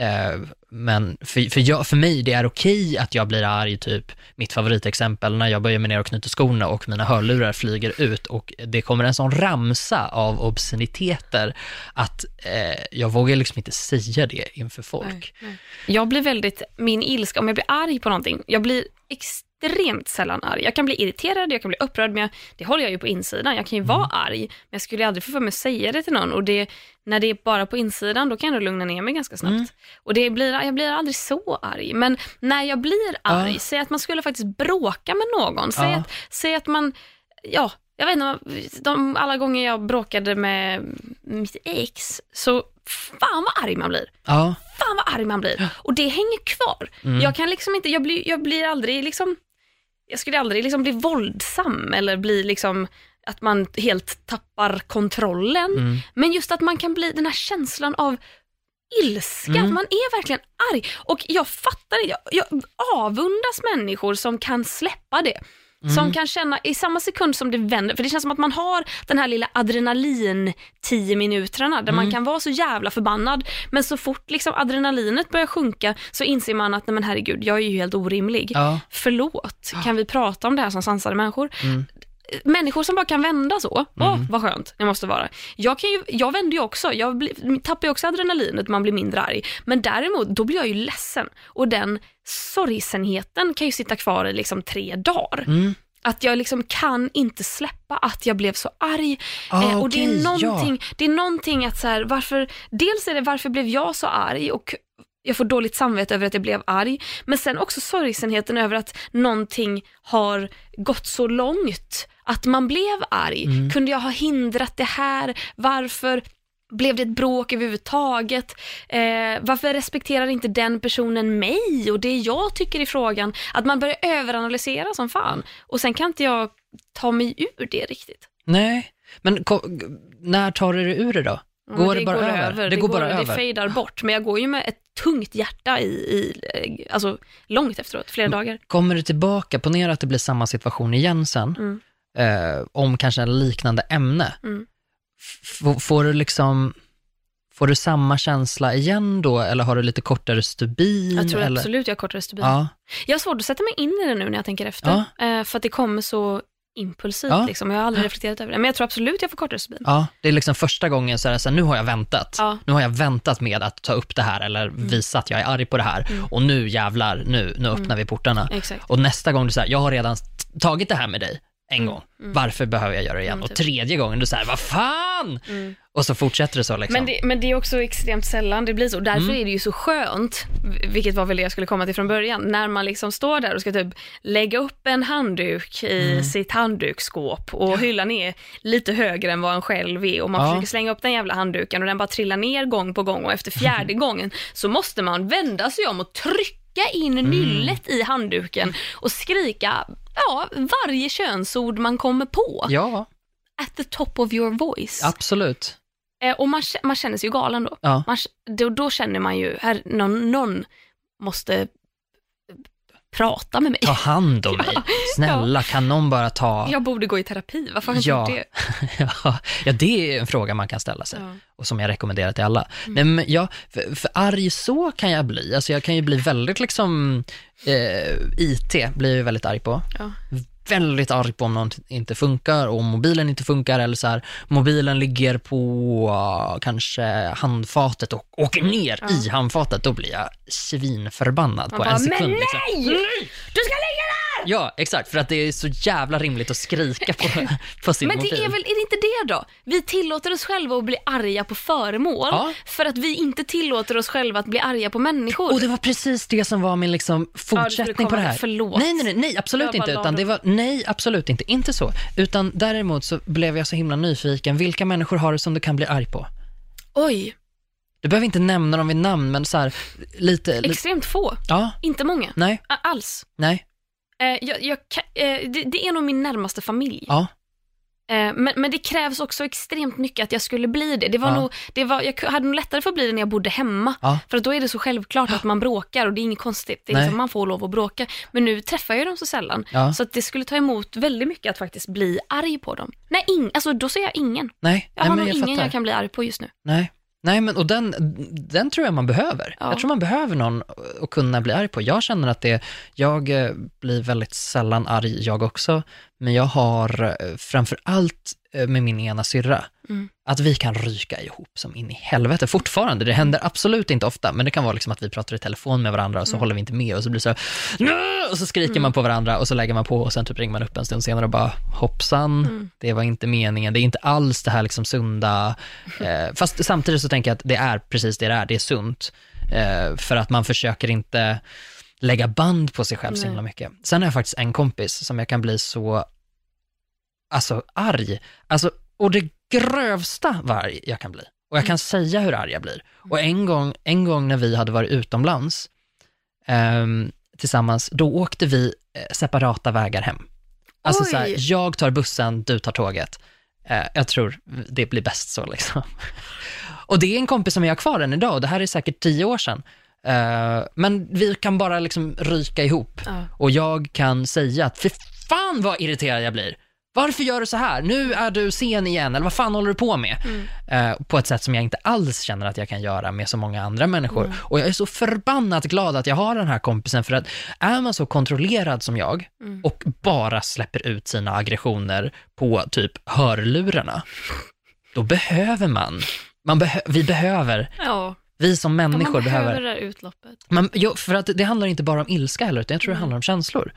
Speaker 1: Eh, men för, för, jag, för mig, det är okej att jag blir arg, typ mitt favoritexempel, när jag böjer mig ner och knyter skorna och mina hörlurar flyger ut och det kommer en sån ramsa av obsceniteter att eh, jag vågar liksom inte säga det inför folk.
Speaker 2: Nej, nej. Jag blir väldigt, min ilska, om jag blir arg på någonting, jag blir ex, extremt sällan arg. Jag kan bli irriterad, jag kan bli upprörd, men jag, det håller jag ju på insidan. Jag kan ju vara arg, men jag skulle aldrig få för mig att säga det till någon. Och det, när det är bara på insidan, då kan jag lugna ner mig ganska snabbt.
Speaker 1: Mm.
Speaker 2: Och det blir, jag blir aldrig så arg. Men när jag blir arg,
Speaker 1: Ja.
Speaker 2: säg att man skulle faktiskt bråka med någon. Säg,
Speaker 1: Ja.
Speaker 2: att, säg att man, ja, jag vet inte, de, alla gånger jag bråkade med mitt ex, så fan vad arg man blir
Speaker 1: Ja,
Speaker 2: fan vad arg man blir. Och det hänger kvar.
Speaker 1: Mm.
Speaker 2: Jag kan liksom inte, jag blir, jag blir aldrig liksom, jag skulle aldrig liksom bli våldsam eller bli liksom att man helt tappar kontrollen.
Speaker 1: Mm.
Speaker 2: Men just att man kan bli den här känslan av ilska,
Speaker 1: Mm.
Speaker 2: man är verkligen arg. Och jag fattar det, jag, jag avundas människor som kan släppa det.
Speaker 1: Mm.
Speaker 2: Som kan känna i samma sekund som det vänder, för det känns som att man har den här lilla adrenalin 10 minuterna där
Speaker 1: Mm.
Speaker 2: man kan vara så jävla förbannad men så fort liksom adrenalinet börjar sjunka så inser man att nej men herregud, jag är ju helt orimlig.
Speaker 1: ja,
Speaker 2: Förlåt, kan vi prata om det här som sansade människor?
Speaker 1: Mm.
Speaker 2: Människor som bara kan vända så, åh vad skönt det måste vara. Jag, kan ju, jag vänder ju också, jag blir, tappar ju också adrenalinet, man blir mindre arg. Men däremot, då blir jag ju ledsen och den sorgsenheten kan ju sitta kvar i liksom tre dagar.
Speaker 1: mm.
Speaker 2: Att jag liksom kan inte släppa att jag blev så arg.
Speaker 1: Ah,
Speaker 2: eh, och det,
Speaker 1: okej,
Speaker 2: är
Speaker 1: ja.
Speaker 2: någonting, det är någonting att så här, varför, dels är det varför blev jag så arg och jag får dåligt samvete över att jag blev arg, men sen också sorgsenheten över att någonting har gått så långt att man blev arg.
Speaker 1: Mm.
Speaker 2: Kunde jag ha hindrat det här? Varför blev det ett bråk överhuvudtaget? Eh, varför respekterar inte den personen mig och det jag tycker i frågan? Att man börjar överanalysera som fan och sen kan inte jag ta mig ur det riktigt.
Speaker 1: Nej, men när tar du dig ur det då?
Speaker 2: Ja,
Speaker 1: Går
Speaker 2: men
Speaker 1: det bara över? Det går bara
Speaker 2: Det
Speaker 1: över.
Speaker 2: fejdar bort, men jag går ju med ett tungt hjärta i, i eh, alltså långt efteråt, flera dagar.
Speaker 1: Kommer du tillbaka, ponera att det blir samma situation igen sen,
Speaker 2: Mm.
Speaker 1: eh, om kanske en liknande ämne.
Speaker 2: Mm.
Speaker 1: Får du liksom, får du samma känsla igen då, eller har du lite kortare stubin?
Speaker 2: Jag tror
Speaker 1: eller?
Speaker 2: absolut jag har kortare stubin.
Speaker 1: Ja,
Speaker 2: Jag har svårt att sätta mig in i det nu när jag tänker efter, eh, för att det kommer så impulsivt.
Speaker 1: Ja.
Speaker 2: Liksom. Jag har aldrig reflekterat över det, men jag tror absolut jag får kortare stubin.
Speaker 1: ja, det är liksom första gången så är det så här, nu har jag väntat.
Speaker 2: Ja.
Speaker 1: Nu har jag väntat med att ta upp det här eller visa att jag är arg på det här.
Speaker 2: Mm.
Speaker 1: Och nu jävlar, nu, nu öppnar vi portarna.
Speaker 2: Exakt.
Speaker 1: Och nästa gång du säger, jag har redan tagit det här med dig en
Speaker 2: Mm,
Speaker 1: gång. Varför behöver jag göra det igen?
Speaker 2: Mm,
Speaker 1: och
Speaker 2: typ.
Speaker 1: tredje gången du säger, vad fan!
Speaker 2: Mm.
Speaker 1: Och så fortsätter det så liksom.
Speaker 2: Men, det, men det är också extremt sällan det blir så. Därför
Speaker 1: Mm.
Speaker 2: är det ju så skönt, vilket var väl det jag skulle komma till från början, när man liksom står där och ska typ lägga upp en handduk i
Speaker 1: Mm.
Speaker 2: sitt handduksskåp och hyllan är lite högre än vad en själv är och man
Speaker 1: Ja.
Speaker 2: försöker slänga upp den jävla handduken och den bara trillar ner gång på gång och efter fjärde [LAUGHS] gången så måste man vända sig om och trycka in
Speaker 1: Mm.
Speaker 2: nyllet i handduken och skrika ja, varje könsord man kommer på.
Speaker 1: Ja,
Speaker 2: At the top of your voice.
Speaker 1: absolut.
Speaker 2: Eh, och man, man känner sig ju galen då.
Speaker 1: Ja.
Speaker 2: Man, då, då känner man ju, här, någon, någon måste prata med mig.
Speaker 1: Ta hand om [LAUGHS] mig. Snälla, kan någon bara ta...
Speaker 2: Jag borde gå i terapi, varför har jag
Speaker 1: Ja.
Speaker 2: gjort det? [LAUGHS]
Speaker 1: Ja, ja, det är en fråga man kan ställa sig
Speaker 2: Ja.
Speaker 1: och som jag rekommenderar till alla.
Speaker 2: Mm.
Speaker 1: Nej, men jag, för, för arg så kan jag bli. Alltså jag kan ju bli väldigt liksom, eh, IT blir jag ju väldigt arg på.
Speaker 2: Ja.
Speaker 1: Väldigt arg på om något inte funkar och om mobilen inte funkar eller så här, mobilen ligger på uh, kanske handfatet och åker ner
Speaker 2: Ja.
Speaker 1: i handfatet, då blir jag svinförbannad
Speaker 2: Man
Speaker 1: på
Speaker 2: bara,
Speaker 1: en sekund.
Speaker 2: men
Speaker 1: liksom.
Speaker 2: nej! Du ska lägga!
Speaker 1: Ja, exakt, för att det är så jävla rimligt att skrika på, [LAUGHS] på sin
Speaker 2: Men
Speaker 1: mobil.
Speaker 2: det är väl, är det inte det då? Vi tillåter oss själva att bli arga på föremål,
Speaker 1: Ja.
Speaker 2: för att vi inte tillåter oss själva att bli arga på människor.
Speaker 1: Och det var precis det som var min liksom fortsättning
Speaker 2: komma
Speaker 1: på det här.
Speaker 2: förlåt.
Speaker 1: Nej, nej, nej, absolut inte. Utan
Speaker 2: det.
Speaker 1: var, nej, absolut inte. Inte så. Utan däremot så blev jag så himla nyfiken. Vilka människor har du som du kan bli arg på?
Speaker 2: Oj,
Speaker 1: Du behöver inte nämna dem vid namn, men så här, lite...
Speaker 2: extremt få.
Speaker 1: ja,
Speaker 2: Inte många.
Speaker 1: nej,
Speaker 2: Alls.
Speaker 1: nej,
Speaker 2: Eh, jag, jag, eh, det, det är nog min närmaste familj.
Speaker 1: ja,
Speaker 2: Eh, Men, men det krävs också extremt mycket att jag skulle bli det. det, var
Speaker 1: Ja.
Speaker 2: nog, det var, jag hade nog lättare för att bli det när jag bodde hemma.
Speaker 1: ja.
Speaker 2: För att då är det så självklart att man bråkar och det är inget konstigt. Det är liksom, man får lov att bråka. Men nu träffar jag dem så sällan. Så att det skulle ta emot väldigt mycket att faktiskt bli arg på dem. Nej, ing, alltså då säger jag ingen.
Speaker 1: Nej,
Speaker 2: Jag
Speaker 1: nej
Speaker 2: har nog
Speaker 1: jag
Speaker 2: ingen
Speaker 1: fattar.
Speaker 2: jag kan bli arg på just nu.
Speaker 1: Nej. Nej, men och den, den tror jag man behöver.
Speaker 2: Ja.
Speaker 1: Jag tror man behöver någon att kunna bli arg på. Jag känner att det, jag eh, blir väldigt sällan arg jag också, men jag har eh, framför allt eh, med min ena syrra,
Speaker 2: Mm.
Speaker 1: Att vi kan ryka ihop som in i helvete fortfarande. Det händer absolut inte ofta, men det kan vara liksom att vi pratar i telefon med varandra och så håller vi inte med och så blir det så här, "Nö!" och så skriker man på varandra och så lägger man på och sen typ ringer man upp en stund senare och bara hoppsan, det var inte meningen, det är inte alls det här liksom sunda, [LAUGHS] eh, fast samtidigt så tänker jag att det är precis det det är, det är sunt, eh, för att man försöker inte lägga band på sig själv så
Speaker 2: Nej.
Speaker 1: himla mycket. Sen har jag faktiskt en kompis som jag kan bli så, alltså arg, alltså, och det grövsta vad arg jag kan bli. Och jag kan säga hur arg jag blir. Och en gång, en gång när vi hade varit utomlands ehm, tillsammans, då åkte vi eh, separata vägar hem. Alltså så här,
Speaker 2: Oj.
Speaker 1: jag tar bussen, du tar tåget. Eh, jag tror det blir bäst så liksom. Och det är en kompis som jag har kvar än idag och det här är säkert tio år sedan. Eh, men vi kan bara liksom ryka ihop
Speaker 2: Ja.
Speaker 1: och jag kan säga att för fan vad irriterad jag blir. Varför gör du så här? Nu är du sen igen, eller vad fan håller du på med? Eh, på ett sätt som jag inte alls känner att jag kan göra med så många andra människor. Och jag är så förbannat glad att jag har den här kompisen, för att är man så kontrollerad som jag och bara släpper ut sina aggressioner på typ hörlurarna, då behöver man, man behö- vi behöver,
Speaker 2: Ja,
Speaker 1: vi som
Speaker 2: man
Speaker 1: människor
Speaker 2: behöver
Speaker 1: behöver
Speaker 2: det utloppet.
Speaker 1: man, jo, för att det handlar inte bara om ilska heller, utan jag tror det handlar om känslor.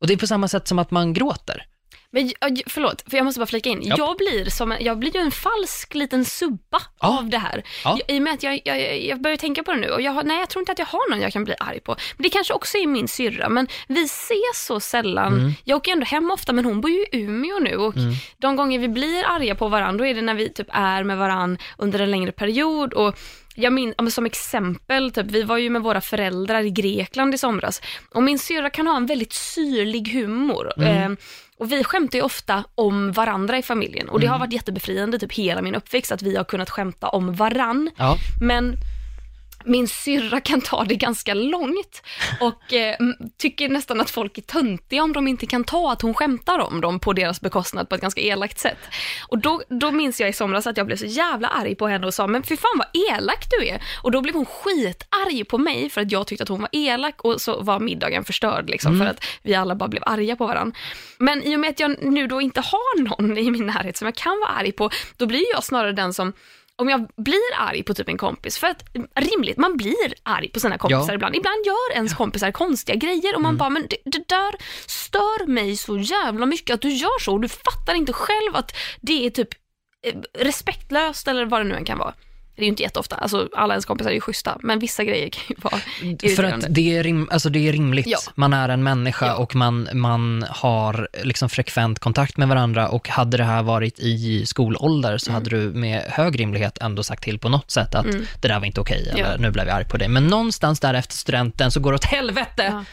Speaker 1: Och det är på samma sätt som att man gråter.
Speaker 2: Men förlåt, för jag måste bara flika in.
Speaker 1: Ja.
Speaker 2: Jag blir som jag blir ju en falsk liten subba
Speaker 1: Ja.
Speaker 2: av det här.
Speaker 1: Ja.
Speaker 2: Jag, I och med att jag, jag, jag börjar tänka på det nu och jag nej jag tror inte att jag har någon jag kan bli arg på. Men det kanske också är min syrra, men vi ses så sällan.
Speaker 1: Mm.
Speaker 2: Jag åker ändå hem ofta, men hon bor ju i Umeå nu och de gånger vi blir arga på varandra, då är det när vi typ är med varandra under en längre period och jag min, som exempel, typ, vi var ju med våra föräldrar i Grekland i somras och min syrra kan ha en väldigt syrlig humor.
Speaker 1: Mm.
Speaker 2: Eh, och vi skämtar ju ofta om varandra i familjen och det
Speaker 1: Mm.
Speaker 2: har varit jättebefriande typ hela min uppväxt att vi har kunnat skämta om varann.
Speaker 1: Ja,
Speaker 2: Men min syrra kan ta det ganska långt och eh, tycker nästan att folk är töntiga om de inte kan ta att hon skämtar om dem på deras bekostnad på ett ganska elakt sätt. Och då, då minns jag i somras att jag blev så jävla arg på henne och sa, men fy fan vad elak du är. Och då blev hon skitarg på mig för att jag tyckte att hon var elak och så var middagen förstörd liksom för att vi alla bara blev arga på varandra. Men i och med att jag nu då inte har någon i min närhet som jag kan vara arg på, då blir jag snarare den som om jag blir arg på typ en kompis, för att rimligt, man blir arg på sina kompisar
Speaker 1: Ja.
Speaker 2: ibland. Ibland gör ens kompisar konstiga grejer och man
Speaker 1: Mm.
Speaker 2: bara, men det, det där stör mig så jävla mycket att du gör så och du fattar inte själv att det är typ eh, respektlöst eller vad det nu än kan vara. Det är ju inte jätteofta, alltså alla ens kompisar är ju schyssta, men vissa grejer kan ju vara
Speaker 1: för att det är, rim, alltså det är rimligt.
Speaker 2: Ja.
Speaker 1: Man är en människa
Speaker 2: Ja.
Speaker 1: och man, man har liksom frekvent kontakt med varandra och hade det här varit i skolålder
Speaker 2: Mm.
Speaker 1: så hade du med hög rimlighet ändå sagt till på något sätt att det där var inte okej eller
Speaker 2: Ja.
Speaker 1: nu blev jag arg på dig. Men någonstans där efter studenten så går det åt helvete.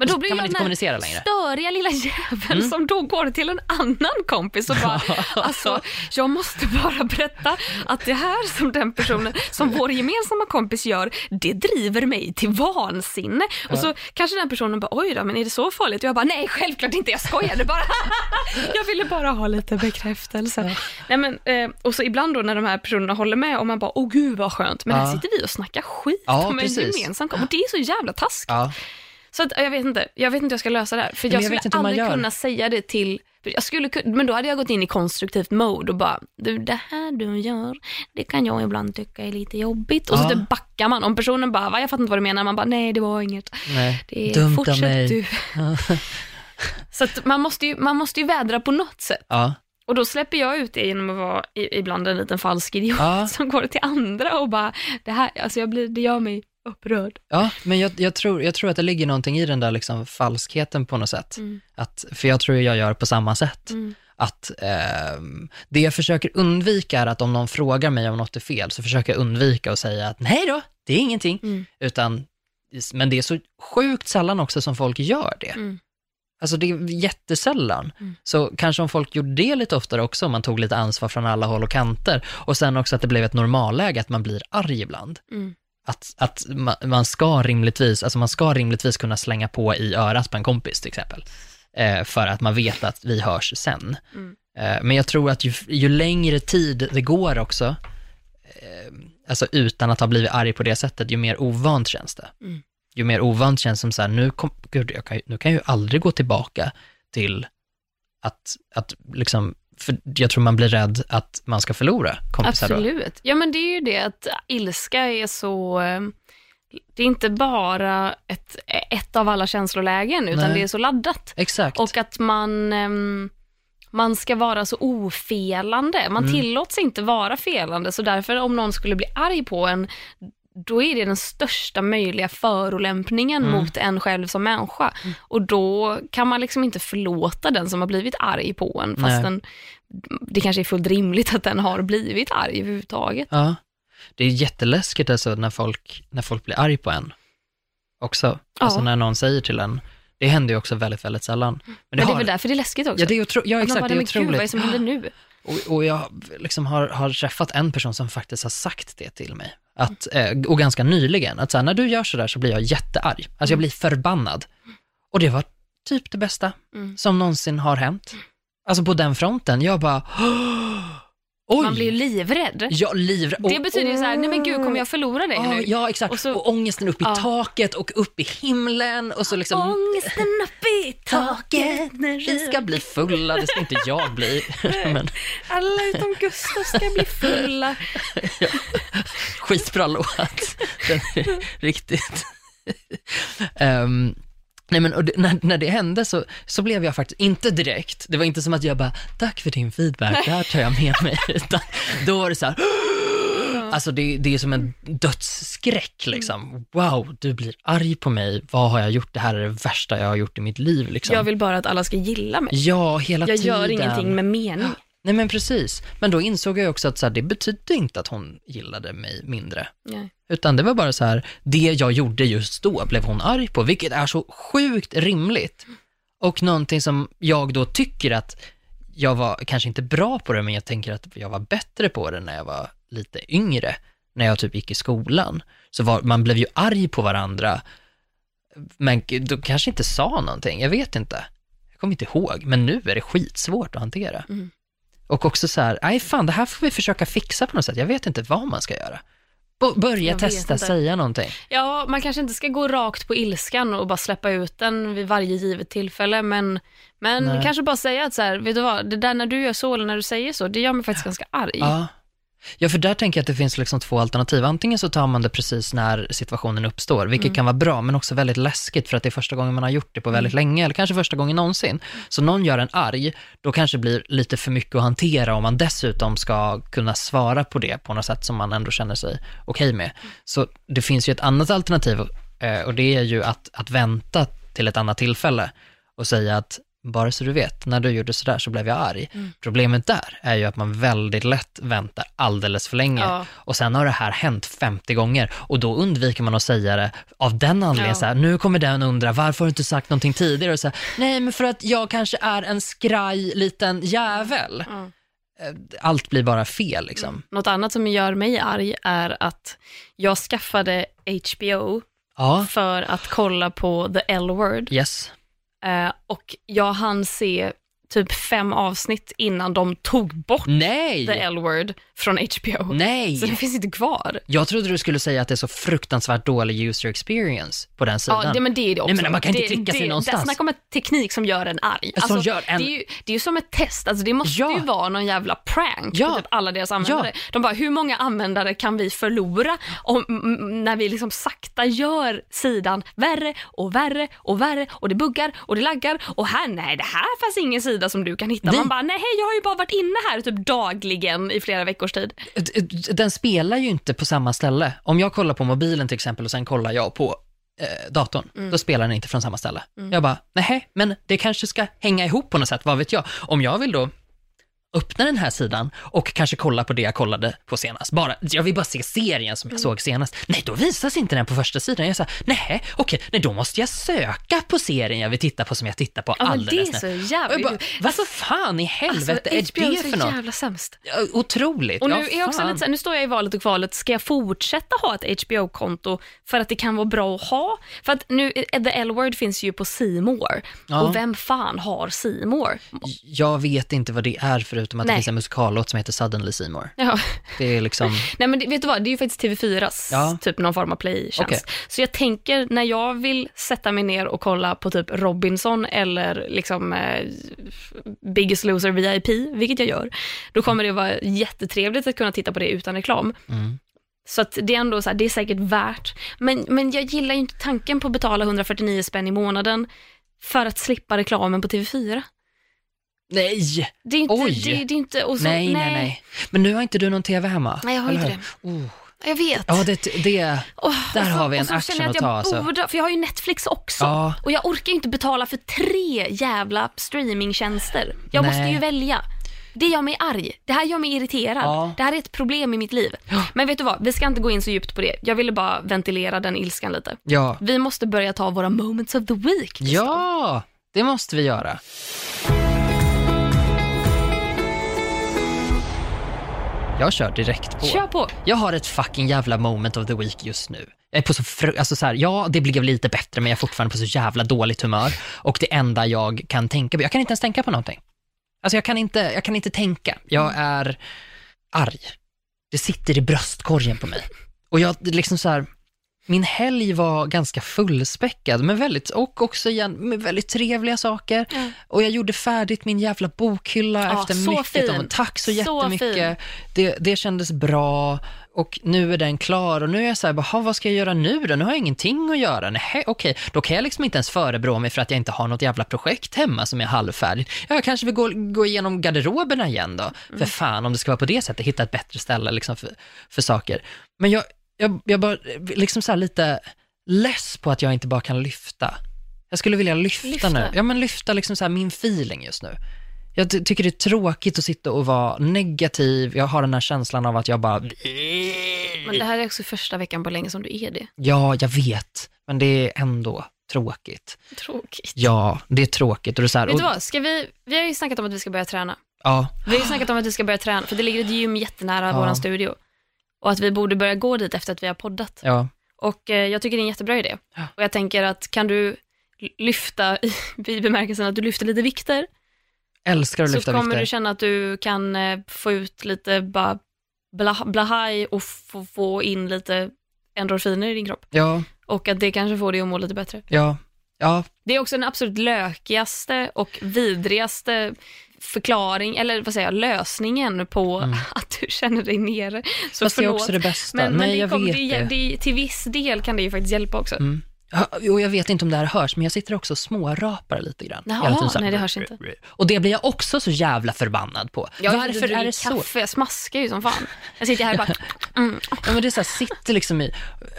Speaker 2: Ja. Men då blir
Speaker 1: kan man inte
Speaker 2: här
Speaker 1: kommunicera längre.
Speaker 2: störiga lilla jäveln
Speaker 1: Mm.
Speaker 2: som då går till en annan kompis och bara, [LAUGHS] alltså jag måste bara berätta att det här som den personen, som vår gemensamma kompis gör, det driver mig till vansinne. Och så kanske den personen bara, oj då, men är det så farligt? Och jag bara, nej självklart inte, jag skojade bara. [LAUGHS] jag ville bara ha lite bekräftelse. Nej, men, eh, och så ibland då när de här personerna håller med och man bara, åh gud vad skönt, men här
Speaker 1: Ja.
Speaker 2: sitter vi och snackar skit
Speaker 1: Ja,
Speaker 2: om en gemensam kompis. Och det är så jävla taskigt. Så att, jag vet inte, jag vet inte hur jag ska lösa det här. För jag,
Speaker 1: jag
Speaker 2: skulle aldrig kunna säga det till, jag skulle, men då hade jag gått in i konstruktivt mode och bara, du det här du gör, det kan jag ibland tycka är lite jobbigt. Och så
Speaker 1: Ja.
Speaker 2: typ backar man. Om personen bara, va, jag fattar inte vad du menar, man bara, nej det var inget.
Speaker 1: Nej,
Speaker 2: Det är,
Speaker 1: dumt av
Speaker 2: fortsätt
Speaker 1: mig.
Speaker 2: du. [LAUGHS] så att man måste, ju, man måste ju vädra på något sätt.
Speaker 1: Ja.
Speaker 2: Och då släpper jag ut det genom att vara ibland en liten falsk idiot
Speaker 1: Ja. [LAUGHS]
Speaker 2: som går till andra och bara, det här, alltså jag blir, det gör mig upprörd.
Speaker 1: Ja, men jag, jag, tror, jag tror att det ligger någonting i den där liksom falskheten på något sätt.
Speaker 2: Mm.
Speaker 1: Att, för jag tror jag gör på samma sätt.
Speaker 2: Mm.
Speaker 1: Att ehm, det jag försöker undvika är att om någon frågar mig om något är fel, så försöker jag undvika att säga att nej då, det är ingenting.
Speaker 2: Mm.
Speaker 1: Utan, men det är så sjukt sällan också som folk gör det.
Speaker 2: Mm.
Speaker 1: Alltså det är jättesällan.
Speaker 2: Mm.
Speaker 1: Så kanske om folk gjorde det lite oftare också, om man tog lite ansvar från alla håll och kanter. Och sen också att det blev ett normalläge, att man blir arg ibland
Speaker 2: Mm.
Speaker 1: Att, att ma- man ska rimligtvis, alltså man ska rimligtvis kunna slänga på i örat på en kompis till exempel. Eh, för att man vet att vi hörs sen.
Speaker 2: Mm.
Speaker 1: Eh, men jag tror att ju, ju längre tid det går också, eh, alltså utan att ha blivit arg på det sättet, ju mer ovant känns det.
Speaker 2: Mm.
Speaker 1: Ju mer ovant känns som så här, nu, kom, gud, kan, nu kan jag ju aldrig gå tillbaka till att, att liksom, för jag tror man blir rädd att man ska förlora kompisar då.
Speaker 2: Absolut. Ja, men det är ju det att ilska är så... eh, Det är inte bara ett, ett av alla känslolägen, utan
Speaker 1: Nej.
Speaker 2: det är så laddat.
Speaker 1: Exakt.
Speaker 2: Och att man, ehm, man ska vara så ofelande. Man
Speaker 1: Mm.
Speaker 2: tillåts inte vara felande, så därför om någon skulle bli arg på en, då är det den största möjliga förolämpningen
Speaker 1: Mm.
Speaker 2: mot en själv som människa. Och då kan man liksom inte förlåta den som har blivit arg på en, fast den, det kanske är fullt rimligt att den har blivit arg överhuvudtaget.
Speaker 1: Ja. Det är jätteläskigt alltså när folk, när folk blir arg på en. Också. Alltså
Speaker 2: Ja.
Speaker 1: när någon säger till en. Det händer ju också väldigt, väldigt sällan. Men
Speaker 2: Men det är
Speaker 1: har-
Speaker 2: väl därför det är läskigt också.
Speaker 1: Ja, det är otro- ja exakt,
Speaker 2: bara,
Speaker 1: det är
Speaker 2: "Men Gud, vad är det
Speaker 1: otroligt.
Speaker 2: som händer nu?
Speaker 1: Och, och jag liksom har, har träffat en person som faktiskt har sagt det till mig. Att, eh, och ganska nyligen, att så här, när du gör sådär så blir jag jättearg. Alltså jag blir förbannad. Och det var typ det bästa
Speaker 2: Mm.
Speaker 1: som någonsin har hänt. Alltså på den fronten, jag bara, oj!
Speaker 2: Man blir ju livrädd.
Speaker 1: jag livrädd.
Speaker 2: Det betyder ju så här, nej men gud, kommer jag förlora dig
Speaker 1: Ja,
Speaker 2: nu?
Speaker 1: ja, exakt. Och,
Speaker 2: Och så-
Speaker 1: ångesten upp i
Speaker 2: Ja.
Speaker 1: taket och upp i himlen och så liksom,
Speaker 2: Ångesten upp i taket när
Speaker 1: vi ska bli fulla, det ska inte jag bli. [LAUGHS] Men
Speaker 2: Alla utom Gustav ska bli fulla. [LAUGHS]
Speaker 1: skitbra låt. Den är riktigt. [LAUGHS] Ehm, nej men det, när, när det hände så, så blev jag faktiskt, inte direkt, det var inte som att jag bara, tack för din feedback, det här tar jag med mig, [LAUGHS] utan då var det så här, [GASPS] alltså det, det är som en dödsskräck liksom. Wow, du blir arg på mig, vad har jag gjort? Det här är det värsta jag har gjort i mitt liv liksom.
Speaker 2: Jag vill bara att alla ska gilla mig.
Speaker 1: Ja, hela
Speaker 2: Jag
Speaker 1: tiden.
Speaker 2: gör ingenting med mening.
Speaker 1: Nej men precis, men då insåg jag också att så här, det betydde inte att hon gillade mig mindre.
Speaker 2: Nej.
Speaker 1: Utan det var bara så här, det jag gjorde just då blev hon arg på, vilket är så sjukt rimligt. Och någonting som jag då tycker att jag var kanske inte bra på det, men jag tänker att jag var bättre på det när jag var lite yngre, när jag typ gick i skolan. Så var, man blev ju arg på varandra, men då kanske inte sa någonting, jag vet inte. Jag kommer inte ihåg, men nu är det skitsvårt att hantera.
Speaker 2: Mm.
Speaker 1: Och också så här, nej fan, det här får vi försöka fixa på något sätt, jag vet inte vad man ska göra. B- börja
Speaker 2: Jag
Speaker 1: testa,
Speaker 2: inte.
Speaker 1: säga någonting.
Speaker 2: Ja, man kanske inte ska gå rakt på ilskan och bara släppa ut den vid varje givet tillfälle, men, men
Speaker 1: Nej.
Speaker 2: kanske bara säga att så här, vet du vad, det där när du gör så eller när du säger så, det gör mig faktiskt ganska arg.
Speaker 1: Ja. Ja, för där tänker jag att det finns liksom två alternativ. Antingen så tar man det precis när situationen uppstår, vilket
Speaker 2: Mm.
Speaker 1: kan vara bra, men också väldigt läskigt för att det är första gången man har gjort det på väldigt
Speaker 2: Mm.
Speaker 1: länge, eller kanske första gången någonsin. Så någon gör en arg, då kanske det blir lite för mycket att hantera om man dessutom ska kunna svara på det på något sätt som man ändå känner sig okej med. Så det finns ju ett annat alternativ eh, och det är ju att, att vänta till ett annat tillfälle och säga att bara så du vet, när du gjorde sådär så blev jag arg.
Speaker 2: Mm.
Speaker 1: Problemet där är ju att man väldigt lätt väntar alldeles för länge
Speaker 2: Ja.
Speaker 1: och sen har det här hänt 50 gånger och då undviker man att säga det av den anledningen
Speaker 2: Ja.
Speaker 1: så här, nu kommer den undra, varför har du inte sagt någonting tidigare? Och så här, Nej, men för att jag kanske är en skraj liten jävel. Eh, Allt blir bara fel liksom.
Speaker 2: Något annat som gör mig arg är att jag skaffade HBO
Speaker 1: Ja,
Speaker 2: för att kolla på The L-word
Speaker 1: yes.
Speaker 2: Eh, och jag hann se typ fem avsnitt innan de tog bort The
Speaker 1: Nej!
Speaker 2: L-word från HBO. Så det
Speaker 1: Nej!
Speaker 2: finns inte kvar.
Speaker 1: Jag trodde du skulle säga att det är så fruktansvärt dålig user experience på den sidan.
Speaker 2: Ja, det, men det är det också.
Speaker 1: Nej, men man kan inte
Speaker 2: det,
Speaker 1: trycka sig
Speaker 2: det,
Speaker 1: någonstans.
Speaker 2: Det, snacka om en teknik som gör en arg.
Speaker 1: Som gör en-
Speaker 2: det, är ju, det är ju som ett test, alltså det måste
Speaker 1: Ja.
Speaker 2: ju vara någon jävla prank
Speaker 1: Ja.
Speaker 2: på typ alla deras användare.
Speaker 1: Ja.
Speaker 2: De bara, hur många användare kan vi förlora om, när vi liksom sakta gör sidan värre och värre och värre och det buggar och det laggar och här, nej det här fanns ingen sida som du kan hitta.
Speaker 1: Nej.
Speaker 2: Man bara, nej jag har ju bara varit inne här typ dagligen i flera veckors tid.
Speaker 1: Den spelar ju inte på samma ställe. Om jag kollar på mobilen till exempel och sen kollar jag på eh, datorn,
Speaker 2: Mm.
Speaker 1: då spelar den inte från samma ställe. Jag bara, nej, men det kanske ska hänga ihop på något sätt, vad vet jag. Om jag vill då öppna den här sidan och kanske kolla på det jag kollade på senast. Bara, jag vill bara se serien som
Speaker 2: Mm.
Speaker 1: jag såg senast. Nej, då visas inte den på första sidan. Jag sa, nej, okej, nej, då måste jag söka på serien jag vill titta på som jag tittar på
Speaker 2: Ja, men
Speaker 1: alldeles
Speaker 2: det är så
Speaker 1: nu.
Speaker 2: Jävla...
Speaker 1: bara, vad fan i helvete
Speaker 2: alltså,
Speaker 1: är
Speaker 2: HBO
Speaker 1: det
Speaker 2: är
Speaker 1: för
Speaker 2: så
Speaker 1: något?
Speaker 2: jävla sämst.
Speaker 1: Otroligt.
Speaker 2: Och nu,
Speaker 1: Ja,
Speaker 2: är jag också lite, så här, nu står jag i valet och kvalet, ska jag fortsätta ha ett HBO-konto för att det kan vara bra att ha? För att nu, eh, The L-word finns ju på More
Speaker 1: Ja.
Speaker 2: och vem fan har More?
Speaker 1: Jag vet inte vad det är för förutom att
Speaker 2: Nej.
Speaker 1: det finns en musikallåt som heter Suddenly Seymour.
Speaker 2: Ja.
Speaker 1: Det är liksom, [LAUGHS]
Speaker 2: Nej men det, vet du vad, det är ju faktiskt TV4s
Speaker 1: Ja.
Speaker 2: typ någon form av playtjänst.
Speaker 1: Okej.
Speaker 2: Så jag tänker när jag vill sätta mig ner och kolla på typ Robinson eller liksom eh, Biggest Loser VIP, vilket jag gör, då kommer det vara jättetrevligt att kunna titta på det utan reklam.
Speaker 1: mm.
Speaker 2: Så att det är ändå så här, det är säkert värt. Men, men jag gillar ju inte tanken på att betala 149 spänn i månaden för att slippa reklamen på TV4.
Speaker 1: Nej,
Speaker 2: Det är inte,
Speaker 1: Oj.
Speaker 2: det, det är inte, och så,
Speaker 1: nej, nej, nej. Men nu har inte du någon tv hemma?
Speaker 2: Nej, jag har inte
Speaker 1: hur? Oh.
Speaker 2: Jag vet.
Speaker 1: Ja, det, det,
Speaker 2: Åh,
Speaker 1: Där
Speaker 2: så-
Speaker 1: har vi en
Speaker 2: så
Speaker 1: action
Speaker 2: jag
Speaker 1: att ta,
Speaker 2: jag
Speaker 1: alltså.
Speaker 2: Borde, för jag har ju Netflix också.
Speaker 1: Ja.
Speaker 2: Och jag orkar ju inte betala för tre jävla streamingtjänster. Jag
Speaker 1: Nej.
Speaker 2: måste ju välja. Det gör mig arg. Det här gör mig irriterad.
Speaker 1: Ja.
Speaker 2: Det här är ett problem i mitt liv. Men vet du vad, vi ska inte gå in så djupt på det. Jag ville bara ventilera den ilskan lite.
Speaker 1: ja.
Speaker 2: Vi måste börja ta våra moments of the week.
Speaker 1: Ja, det måste vi göra. Jag kör direkt på.
Speaker 2: Kör på.
Speaker 1: Jag har ett fucking jävla moment of the week just nu. Jag är på så fr- alltså så här, ja, det blev lite bättre, men jag är fortfarande på så jävla dåligt humör. Och det enda jag kan tänka på, jag kan inte ens tänka på någonting. Alltså jag kan inte, jag kan inte tänka. Jag är arg. Det sitter i bröstkorgen på mig. Och jag, liksom så här, min helg var ganska fullspäckad, med väldigt, och också igen, med väldigt trevliga saker.
Speaker 2: Ja.
Speaker 1: Och jag gjorde färdigt min jävla bokhylla
Speaker 2: Ja,
Speaker 1: efter
Speaker 2: så
Speaker 1: mycket.
Speaker 2: fin.
Speaker 1: Om, tack så
Speaker 2: Så
Speaker 1: jättemycket. Det, det kändes bra och nu är den klar och nu är jag så här, bara, "Ha, vad ska jag göra nu då? Nu har jag ingenting att göra. Nej, okej, då kan jag liksom inte ens förebrå mig för att jag inte har något jävla projekt hemma som är halvfärdigt. Ja, Jag kanske vill gå, gå igenom garderoberna igen då. För fan, om det ska vara på det sättet, hitta ett bättre ställe liksom för, för saker. Men jag, jag, jag bara, liksom så här lite less på att jag inte bara kan lyfta. Jag skulle vilja lyfta,
Speaker 2: Lyfta?
Speaker 1: nu. Ja, men lyfta liksom så min feeling just nu. Jag ty- tycker det är tråkigt att sitta och vara negativ. Jag har den här känslan av att jag bara,
Speaker 2: Men det här är också första veckan på länge som du är det.
Speaker 1: ja, jag vet, men det är ändå tråkigt.
Speaker 2: Tråkigt.
Speaker 1: Ja, det är tråkigt. Och det är så här,
Speaker 2: Vet du vad, ska vi, vi har ju snackat om att vi ska börja träna.
Speaker 1: ja,
Speaker 2: Vi har ju snackat om att vi ska börja träna, för det ligger ett gym jättenära
Speaker 1: Ja.
Speaker 2: våran studio. Och att vi borde börja gå dit efter att vi har poddat.
Speaker 1: ja,
Speaker 2: Och eh, jag tycker det är en jättebra idé.
Speaker 1: Ja.
Speaker 2: Och jag tänker att kan du lyfta, [LAUGHS] i, bemärkelsen att du lyfter lite vikter,
Speaker 1: älskar att
Speaker 2: så
Speaker 1: lyfta
Speaker 2: kommer
Speaker 1: vikter.
Speaker 2: du känna att du kan eh, få ut lite bara bla, blahaj och få, få in lite endorfiner i din kropp.
Speaker 1: Ja,
Speaker 2: Och att det kanske får dig att må lite bättre.
Speaker 1: ja, ja,
Speaker 2: Det är också den absolut lökigaste och vidrigaste förklaring, eller vad säger jag, lösningen på [LAUGHS] att du känner dig nere. Så
Speaker 1: Mm. fast det är
Speaker 2: förlåt.
Speaker 1: också det bästa.
Speaker 2: Men, men
Speaker 1: Nej,
Speaker 2: det
Speaker 1: jag
Speaker 2: kommer-
Speaker 1: vet
Speaker 2: det,
Speaker 1: det.
Speaker 2: det. Till viss del kan det ju faktiskt hjälpa också.
Speaker 1: Mm. Och jag vet inte om det här hörs, men jag sitter också och smårapar lite grann.
Speaker 2: Jaha, nej, det hörs inte.
Speaker 1: Och det blir jag också så jävla förbannad på.
Speaker 2: Jag
Speaker 1: Varför är det så?
Speaker 2: kaffe, jag smaskar ju som fan. Jag sitter här och bara, [LAUGHS] mm.
Speaker 1: Ja, men det är så här, sitter liksom i...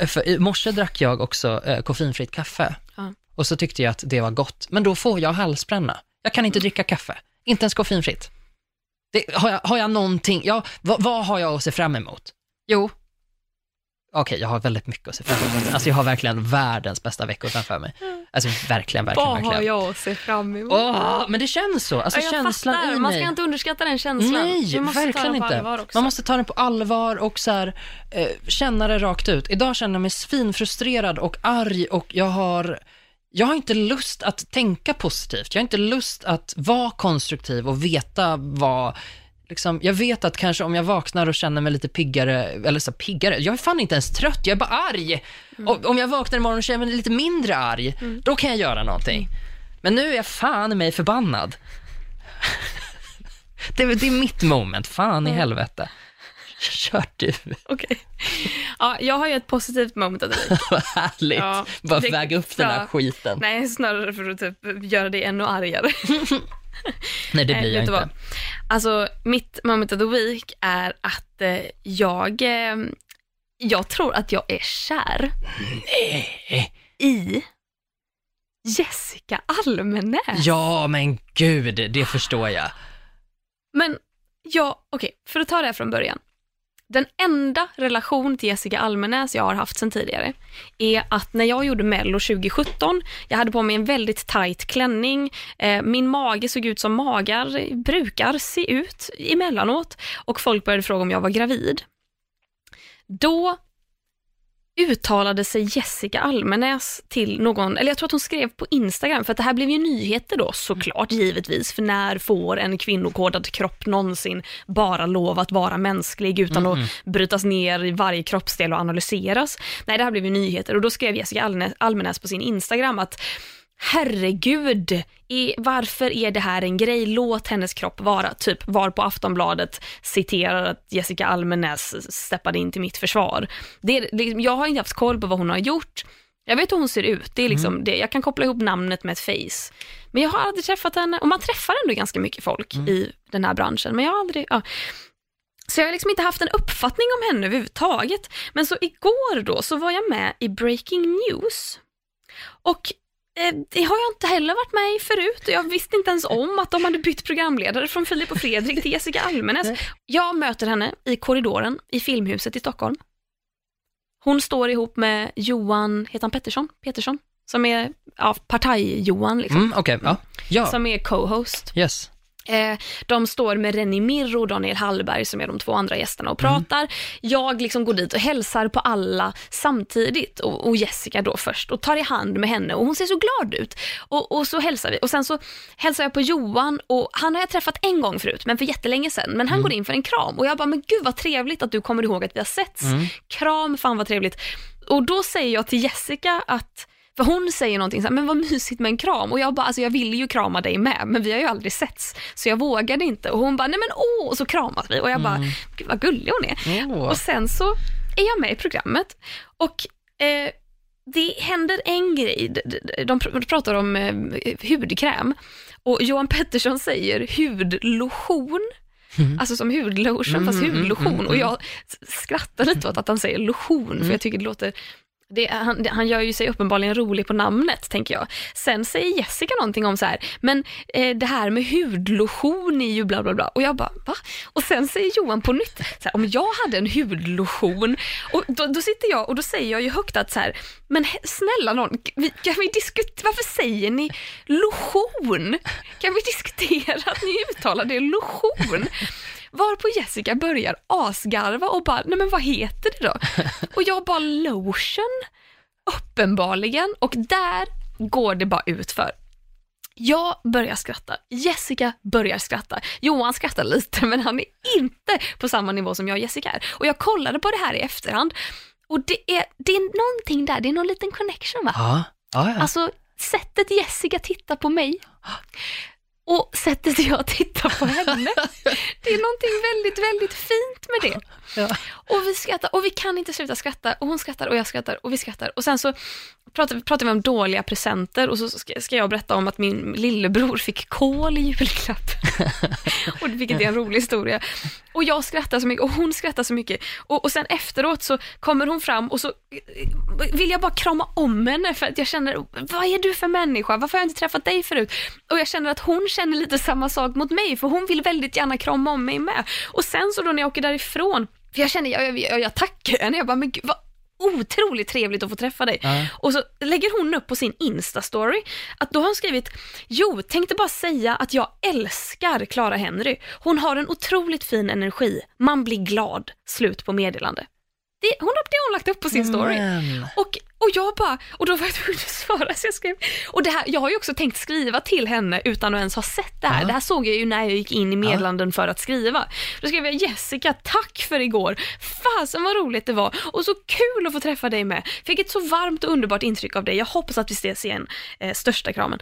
Speaker 1: För I morse drack jag också eh, koffeinfritt kaffe.
Speaker 2: Ja.
Speaker 1: Och så tyckte jag att det var gott. Men då får jag halsbränna. Jag kan inte dricka kaffe. Inte ens koffeinfritt. Det, har, jag, har jag någonting... Ja, vad, vad har jag att se fram emot? Jo, okej, jag har väldigt mycket att se fram emot. Alltså jag har verkligen världens bästa veckor framför mig. Alltså verkligen, verkligen,
Speaker 2: vad har jag att se fram emot?
Speaker 1: Åh, men det känns så. Alltså
Speaker 2: Ja, jag
Speaker 1: känslan
Speaker 2: fattar.
Speaker 1: i
Speaker 2: Man
Speaker 1: mig.
Speaker 2: ska inte underskatta den känslan.
Speaker 1: Nej, verkligen inte. Man måste ta den på allvar och så här, eh, känna det rakt ut. Idag känner jag mig svinfrustrerad och arg och jag har, jag har inte lust att tänka positivt. Jag har inte lust att vara konstruktiv och veta vad Liksom, jag vet att kanske om jag vaknar och känner mig lite piggare, eller så piggare, jag är fan inte ens trött, jag är bara arg. Och om jag vaknar imorgon och känner mig lite mindre arg, då kan jag göra någonting. Men nu är jag fan i mig förbannad. [LAUGHS] Det, det är mitt moment, fan i helvete. [LAUGHS] Kör du.
Speaker 2: Okej. Ja, jag har ju ett positivt moment av det. [LAUGHS]
Speaker 1: Vad härligt.
Speaker 2: Ja,
Speaker 1: Bara
Speaker 2: det-
Speaker 1: väga upp den här skiten. Nej,
Speaker 2: Nej, snarare för att typ göra det ännu argare. [LAUGHS]
Speaker 1: det blir
Speaker 2: Nej,
Speaker 1: jag inte.
Speaker 2: vad? Alltså, mitt moment of the week är att eh, jag, eh, jag tror att jag är kär
Speaker 1: Nej.
Speaker 2: i Jessica Almenäs.
Speaker 1: Ja, men gud, det förstår jag.
Speaker 2: Men ja, okej, för att ta det här från början. Den enda relation till Jessica Almenäs jag har haft sedan tidigare är att när jag gjorde Mello 2017, jag hade på mig en väldigt tight klänning, eh, min mage såg ut som magar brukar se ut emellanåt och folk började fråga om jag var gravid. Då uttalade sig Jessica Almenäs till någon, eller jag tror att hon skrev på Instagram, för att det här blev ju nyheter då såklart, givetvis, för när får en kvinnokodad kropp någonsin bara lov att vara mänsklig utan
Speaker 1: Mm.
Speaker 2: att brytas ner i varje kroppsdel och analyseras? Nej, det här blev ju nyheter och då skrev Jessica Almenäs på sin Instagram att herregud, är, varför är det här en grej? Låt hennes kropp vara. Typ var på Aftonbladet citerar att Jessica Almenäs steppade in till mitt försvar. Det är, liksom, jag har inte haft koll på vad hon har gjort. Jag vet hur hon ser ut, det är liksom det. jag kan koppla ihop namnet med ett face. Men jag har aldrig träffat henne, och man träffar ändå ganska mycket folk i den här branschen, men jag har aldrig, ja. Så jag har liksom inte haft en uppfattning om henne överhuvudtaget. Men så igår då så var jag med i Breaking News. Och det har jag inte heller varit med i förut. Jag visste inte ens om att de hade bytt programledare från Filip och Fredrik till Jessica Almenäs. Jag möter henne i korridoren i Filmhuset i Stockholm. Hon står ihop med Johan, heter han Pettersson? Petersson? Som är ja, partaj-Johan, liksom.
Speaker 1: Mm, Okej, ja. Ja,
Speaker 2: som är co-host.
Speaker 1: yes.
Speaker 2: Eh, de står med Renny Mirro och Daniel Hallberg som är de två andra gästerna och pratar. Jag liksom går dit och hälsar på alla samtidigt och, och Jessica då först och tar i hand med henne och hon ser så glad ut. Och, och så hälsar vi och sen så hälsar jag på Johan och han har jag träffat en gång förut men för jättelänge sedan. Men han går in för en kram och jag bara, men gud vad trevligt att du kommer ihåg att vi har setts. Kram, fan vad trevligt. Och då säger jag till Jessica att för hon säger någonting så här, men vad mysigt med en kram. Och jag bara, alltså jag ville ju krama dig med, men vi har ju aldrig setts. Så jag vågade inte. Och hon bara, nej men åh, och så kramas vi. Och jag bara, gud vad gullig hon är.
Speaker 1: Åh.
Speaker 2: Och sen så är jag med i programmet och eh, det händer en grej. De, de, de pr- pratar om eh, hudkräm och Johan Pettersson säger hudlotion. Alltså som hudlotion, fast
Speaker 1: Mm, mm,
Speaker 2: hudlotion.
Speaker 1: mm,
Speaker 2: Och jag s- skrattar lite åt att han säger lotion, för jag tycker det låter det, han, han gör ju sig uppenbarligen rolig på namnet, tänker jag. Sen säger Jessica någonting om så här, men eh, det här med hudlotion är ju bla bla bla. Och jag bara, va? Och sen säger Johan på nytt, så här, om jag hade en hudlotion, och då, då sitter jag och då säger jag ju högt att så här, men snälla någon, vi, kan vi diskutera, varför säger ni lotion? Kan vi diskutera att ni uttalar det lotion? Varpå Jessica börjar asgarva och bara, nej men vad heter det då? [LAUGHS] Och jag bara, lotion? Uppenbarligen. Och där går det bara ut för. Jag börjar skratta, Jessica börjar skratta. Johan skrattar lite men han är inte på samma nivå som jag och Jessica är. Och jag kollade på det här i efterhand och det är, det är någonting där, det är någon liten connection va?
Speaker 1: Ja, ja, ja.
Speaker 2: Alltså sättet Jessica tittar på mig och sättet jag tittar på henne. [LAUGHS] Det är någonting väldigt, väldigt fint med det.
Speaker 1: Ja.
Speaker 2: Och vi skrattar och vi kan inte sluta skratta och hon skrattar och jag skrattar och vi skrattar. Och sen så pratar, pratar vi om dåliga presenter och så ska, ska jag berätta om att min lillebror fick kol i julklapp. [LAUGHS] och vilket är en rolig historia. Och jag skrattar så mycket och hon skrattar så mycket. Och, och sen efteråt så kommer hon fram och så eh, vill jag bara krama om henne för att jag känner, vad är du för människa? Varför har jag inte träffat dig förut? Och jag känner att hon känner lite samma sak mot mig för hon vill väldigt gärna krama om mig med. Och sen så då när jag åker därifrån, för jag känner, jag, jag, jag, jag tackar henne, jag bara, men gud, vad otroligt trevligt att få träffa dig.
Speaker 1: Ja.
Speaker 2: Och så lägger hon upp på sin Insta-story att då har hon skrivit, jo, tänkte bara säga att jag älskar Clara Henry. Hon har en otroligt fin energi, man blir glad. Slut på meddelande. Det, hon har, det har hon lagt upp på sin story.
Speaker 1: Men,
Speaker 2: Och, och jag bara, och då var jag tvungen att svara så jag skrev, och det här, jag har ju också tänkt skriva till henne utan att ens ha sett det här.
Speaker 1: Ja.
Speaker 2: Det här såg jag ju när jag gick in i meddelanden för att skriva. Då skrev jag Jessica, tack för igår. Fasen vad roligt det var och så kul att få träffa dig med. Fick ett så varmt och underbart intryck av dig. Jag hoppas att vi ses igen. Eh, största kramen.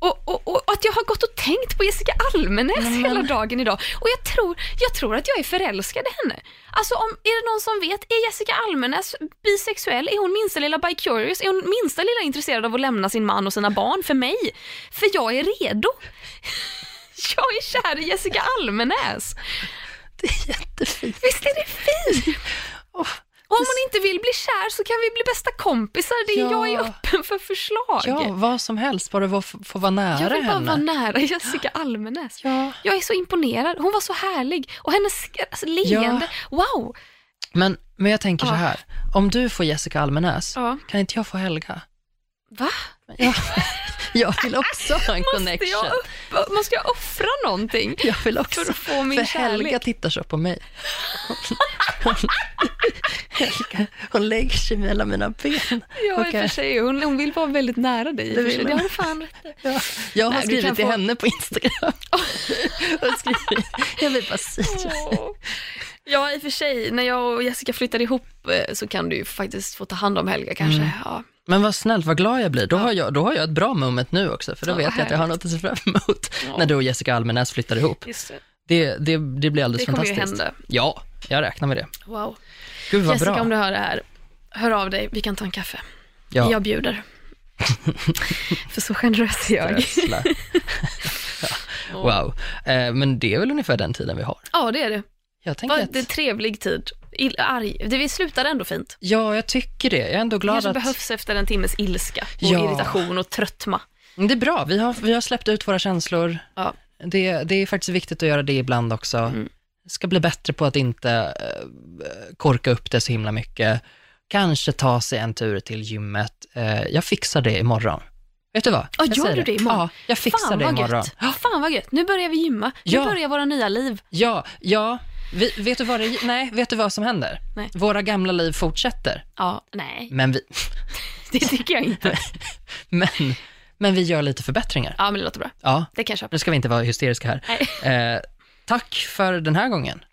Speaker 2: Och, och, och att jag har gått och tänkt på Jessica Almenäs hela dagen idag. Och jag tror, jag tror att jag är förälskad i henne. Alltså om, är det någon som vet, är Jessica Almenäs bisexuell? Är hon minsta lilla bi-curious? Är hon minsta lilla intresserad av att lämna sin man och sina barn för mig? För jag är redo. [LAUGHS] Jag är kär i Jessica Almenäs.
Speaker 1: det är jättefint.
Speaker 2: Visst är det fint? Och om hon inte vill bli kär så kan vi bli bästa kompisar. Det är,
Speaker 1: Ja.
Speaker 2: Jag är öppen för förslag.
Speaker 1: Ja, vad som helst, bara få, vara nära
Speaker 2: jag vill bara
Speaker 1: henne.
Speaker 2: vara nära Jessica Almenäs.
Speaker 1: Ja.
Speaker 2: Jag är så imponerad. Hon var så härlig. Och hennes alltså, leende, wow.
Speaker 1: Men, men jag tänker
Speaker 2: Ja.
Speaker 1: så här, om du får Jessica Almenäs,
Speaker 2: Ja.
Speaker 1: kan inte jag få Helga?
Speaker 2: Va?
Speaker 1: Ja. jag vill också ha en
Speaker 2: Måste
Speaker 1: connection.
Speaker 2: jag, måste jag offra någonting?
Speaker 1: Jag vill också,
Speaker 2: För att få min
Speaker 1: för Helga
Speaker 2: kärlek.
Speaker 1: tittar så på mig. Hon, Helga, hon lägger sig mellan mina ben.
Speaker 2: Ja, och för sig. Hon, hon vill vara väldigt nära dig.
Speaker 1: Det vill
Speaker 2: Det har du fan.
Speaker 1: Ja, jag har
Speaker 2: Nej,
Speaker 1: skrivit till
Speaker 2: få-
Speaker 1: henne på Instagram. [LAUGHS] skrivit, jag vill bara säga.
Speaker 2: Åh. Ja, i och för sig. När jag och Jessica flyttar ihop eh, så kan du ju faktiskt få ta hand om Helga kanske.
Speaker 1: Mm.
Speaker 2: Ja.
Speaker 1: Men vad snällt, vad glad jag blir. Då, har jag, då har jag ett bra moment nu också, för då
Speaker 2: Ja,
Speaker 1: vet jag att jag har något att se fram emot
Speaker 2: Ja.
Speaker 1: när du och Jessica Almenäs flyttar ihop.
Speaker 2: Just det.
Speaker 1: Det, det, det blir alldeles
Speaker 2: Det kommer ju
Speaker 1: fantastiskt.
Speaker 2: hända.
Speaker 1: Ja, jag räknar med det.
Speaker 2: Wow.
Speaker 1: Gud vad
Speaker 2: Jessica,
Speaker 1: bra.
Speaker 2: om du hör det här, hör av dig. Vi kan ta en kaffe.
Speaker 1: Ja.
Speaker 2: Jag bjuder. [LAUGHS] För så generös är jag. [LAUGHS]
Speaker 1: Wow. Eh, men det är väl ungefär den tiden vi har.
Speaker 2: Ja, det är det.
Speaker 1: Jag tänker
Speaker 2: Var
Speaker 1: att,
Speaker 2: det är trevlig tid. Arg. Det vi slutade ändå fint.
Speaker 1: ja, jag tycker det. Jag är ändå
Speaker 2: Det
Speaker 1: glad
Speaker 2: kanske
Speaker 1: att...
Speaker 2: behövs efter en timmes ilska och
Speaker 1: Ja.
Speaker 2: irritation och tröttma.
Speaker 1: Det är bra. Vi har, vi har släppt ut våra känslor.
Speaker 2: Ja.
Speaker 1: Det, det är faktiskt viktigt att göra det ibland också.
Speaker 2: Mm.
Speaker 1: Ska bli bättre på att inte eh, korka upp det så himla mycket. Kanske ta sig en tur till gymmet. Eh, jag fixar det imorgon. Vet du vad?
Speaker 2: Ja,
Speaker 1: Jag
Speaker 2: gör du det imorgon?
Speaker 1: Ja, jag fixar
Speaker 2: Fan
Speaker 1: det imorgon.
Speaker 2: gött. Fan vad gött. Nu börjar vi gymma. Nu
Speaker 1: Ja.
Speaker 2: börjar våra nya liv.
Speaker 1: Ja, ja. Vi, vet, du vad det, nej, vet du vad som händer?
Speaker 2: Nej.
Speaker 1: Våra gamla liv fortsätter,
Speaker 2: Ja, nej,
Speaker 1: men vi, [LAUGHS]
Speaker 2: det tycker jag inte. [LAUGHS]
Speaker 1: men, men vi gör lite förbättringar.
Speaker 2: Ja, men det låter bra.
Speaker 1: Ja,
Speaker 2: Det kan jag köpa.
Speaker 1: nu ska vi inte vara hysteriska här.
Speaker 2: Nej. [LAUGHS]
Speaker 1: Eh, tack för den här gången.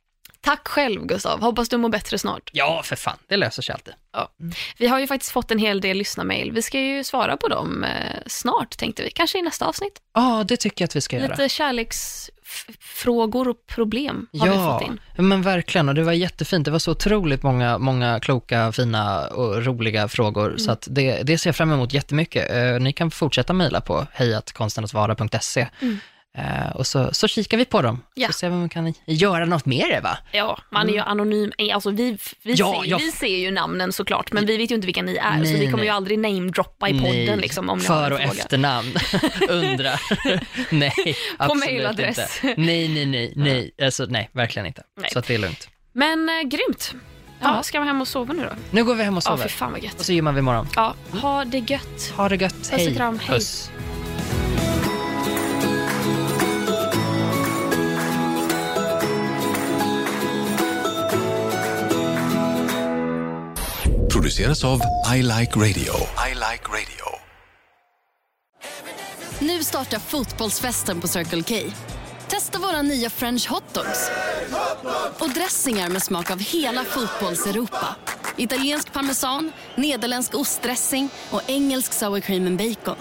Speaker 2: Tack själv Gustav. Hoppas du mår bättre snart.
Speaker 1: Ja, för fan, det löser sig alltid.
Speaker 2: Ja. Vi har ju faktiskt fått en hel del lyssnarmail. Vi ska ju svara på dem eh, snart tänkte vi. Kanske i nästa avsnitt.
Speaker 1: Ja, det tycker jag att vi ska göra.
Speaker 2: Lite kärleksfrågor och problem har vi
Speaker 1: Ja,
Speaker 2: fått in.
Speaker 1: men verkligen. Och det var jättefint. Det var så otroligt många, många kloka, fina och roliga frågor.
Speaker 2: Mm.
Speaker 1: Så att det, det ser jag fram emot jättemycket. Eh, ni kan fortsätta mejla på hejatkonstenattvara.se.
Speaker 2: Mm.
Speaker 1: Eh, och så, så kikar vi på dem.
Speaker 2: Ja.
Speaker 1: Så ser vi om vi kan göra något med det, va?
Speaker 2: Ja, man är ju anonym. Eh, Alltså vi, vi,
Speaker 1: Mm. Ja,
Speaker 2: ser,
Speaker 1: ja.
Speaker 2: vi ser ju namnen såklart, men vi vet ju inte vilka ni är, så
Speaker 1: Nej,
Speaker 2: vi kommer
Speaker 1: nej.
Speaker 2: ju aldrig namedroppa i podden
Speaker 1: Nej.
Speaker 2: liksom, om ni
Speaker 1: För och
Speaker 2: fråga.
Speaker 1: efternamn, [LAUGHS] undrar. [LAUGHS] nej, absolut
Speaker 2: mailadress.
Speaker 1: inte. Nej, nej, nej, nej. Alltså, nej, verkligen inte.
Speaker 2: Nej.
Speaker 1: Så att det är lugnt.
Speaker 2: Men eh, grymt. Ja,
Speaker 1: Ja.
Speaker 2: ska vi hem och sova nu då?
Speaker 1: Nu går vi hem och
Speaker 2: Ja,
Speaker 1: sover.
Speaker 2: fy fan vad gött.
Speaker 1: och så gymmar vi imorgon.
Speaker 2: Ja, ha det gött.
Speaker 1: Ha det gött.
Speaker 2: och
Speaker 1: Hej.
Speaker 2: kram. Hej.
Speaker 1: Puss.
Speaker 3: Produceras av I Like Radio. I like radio.
Speaker 4: Nu startar fotbollsfesten på Circle K. Testa våra nya french hotdogs och dressingar med smak av hela fotbolls-Europa. Italiensk parmesan, nederländsk ostdressing och engelsk sour cream and bacon.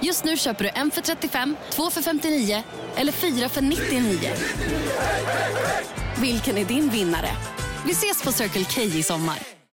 Speaker 4: Just nu köper du en för 35, två för 59 eller fyra för 99. Vilken är din vinnare? Vi ses på Circle K i sommar.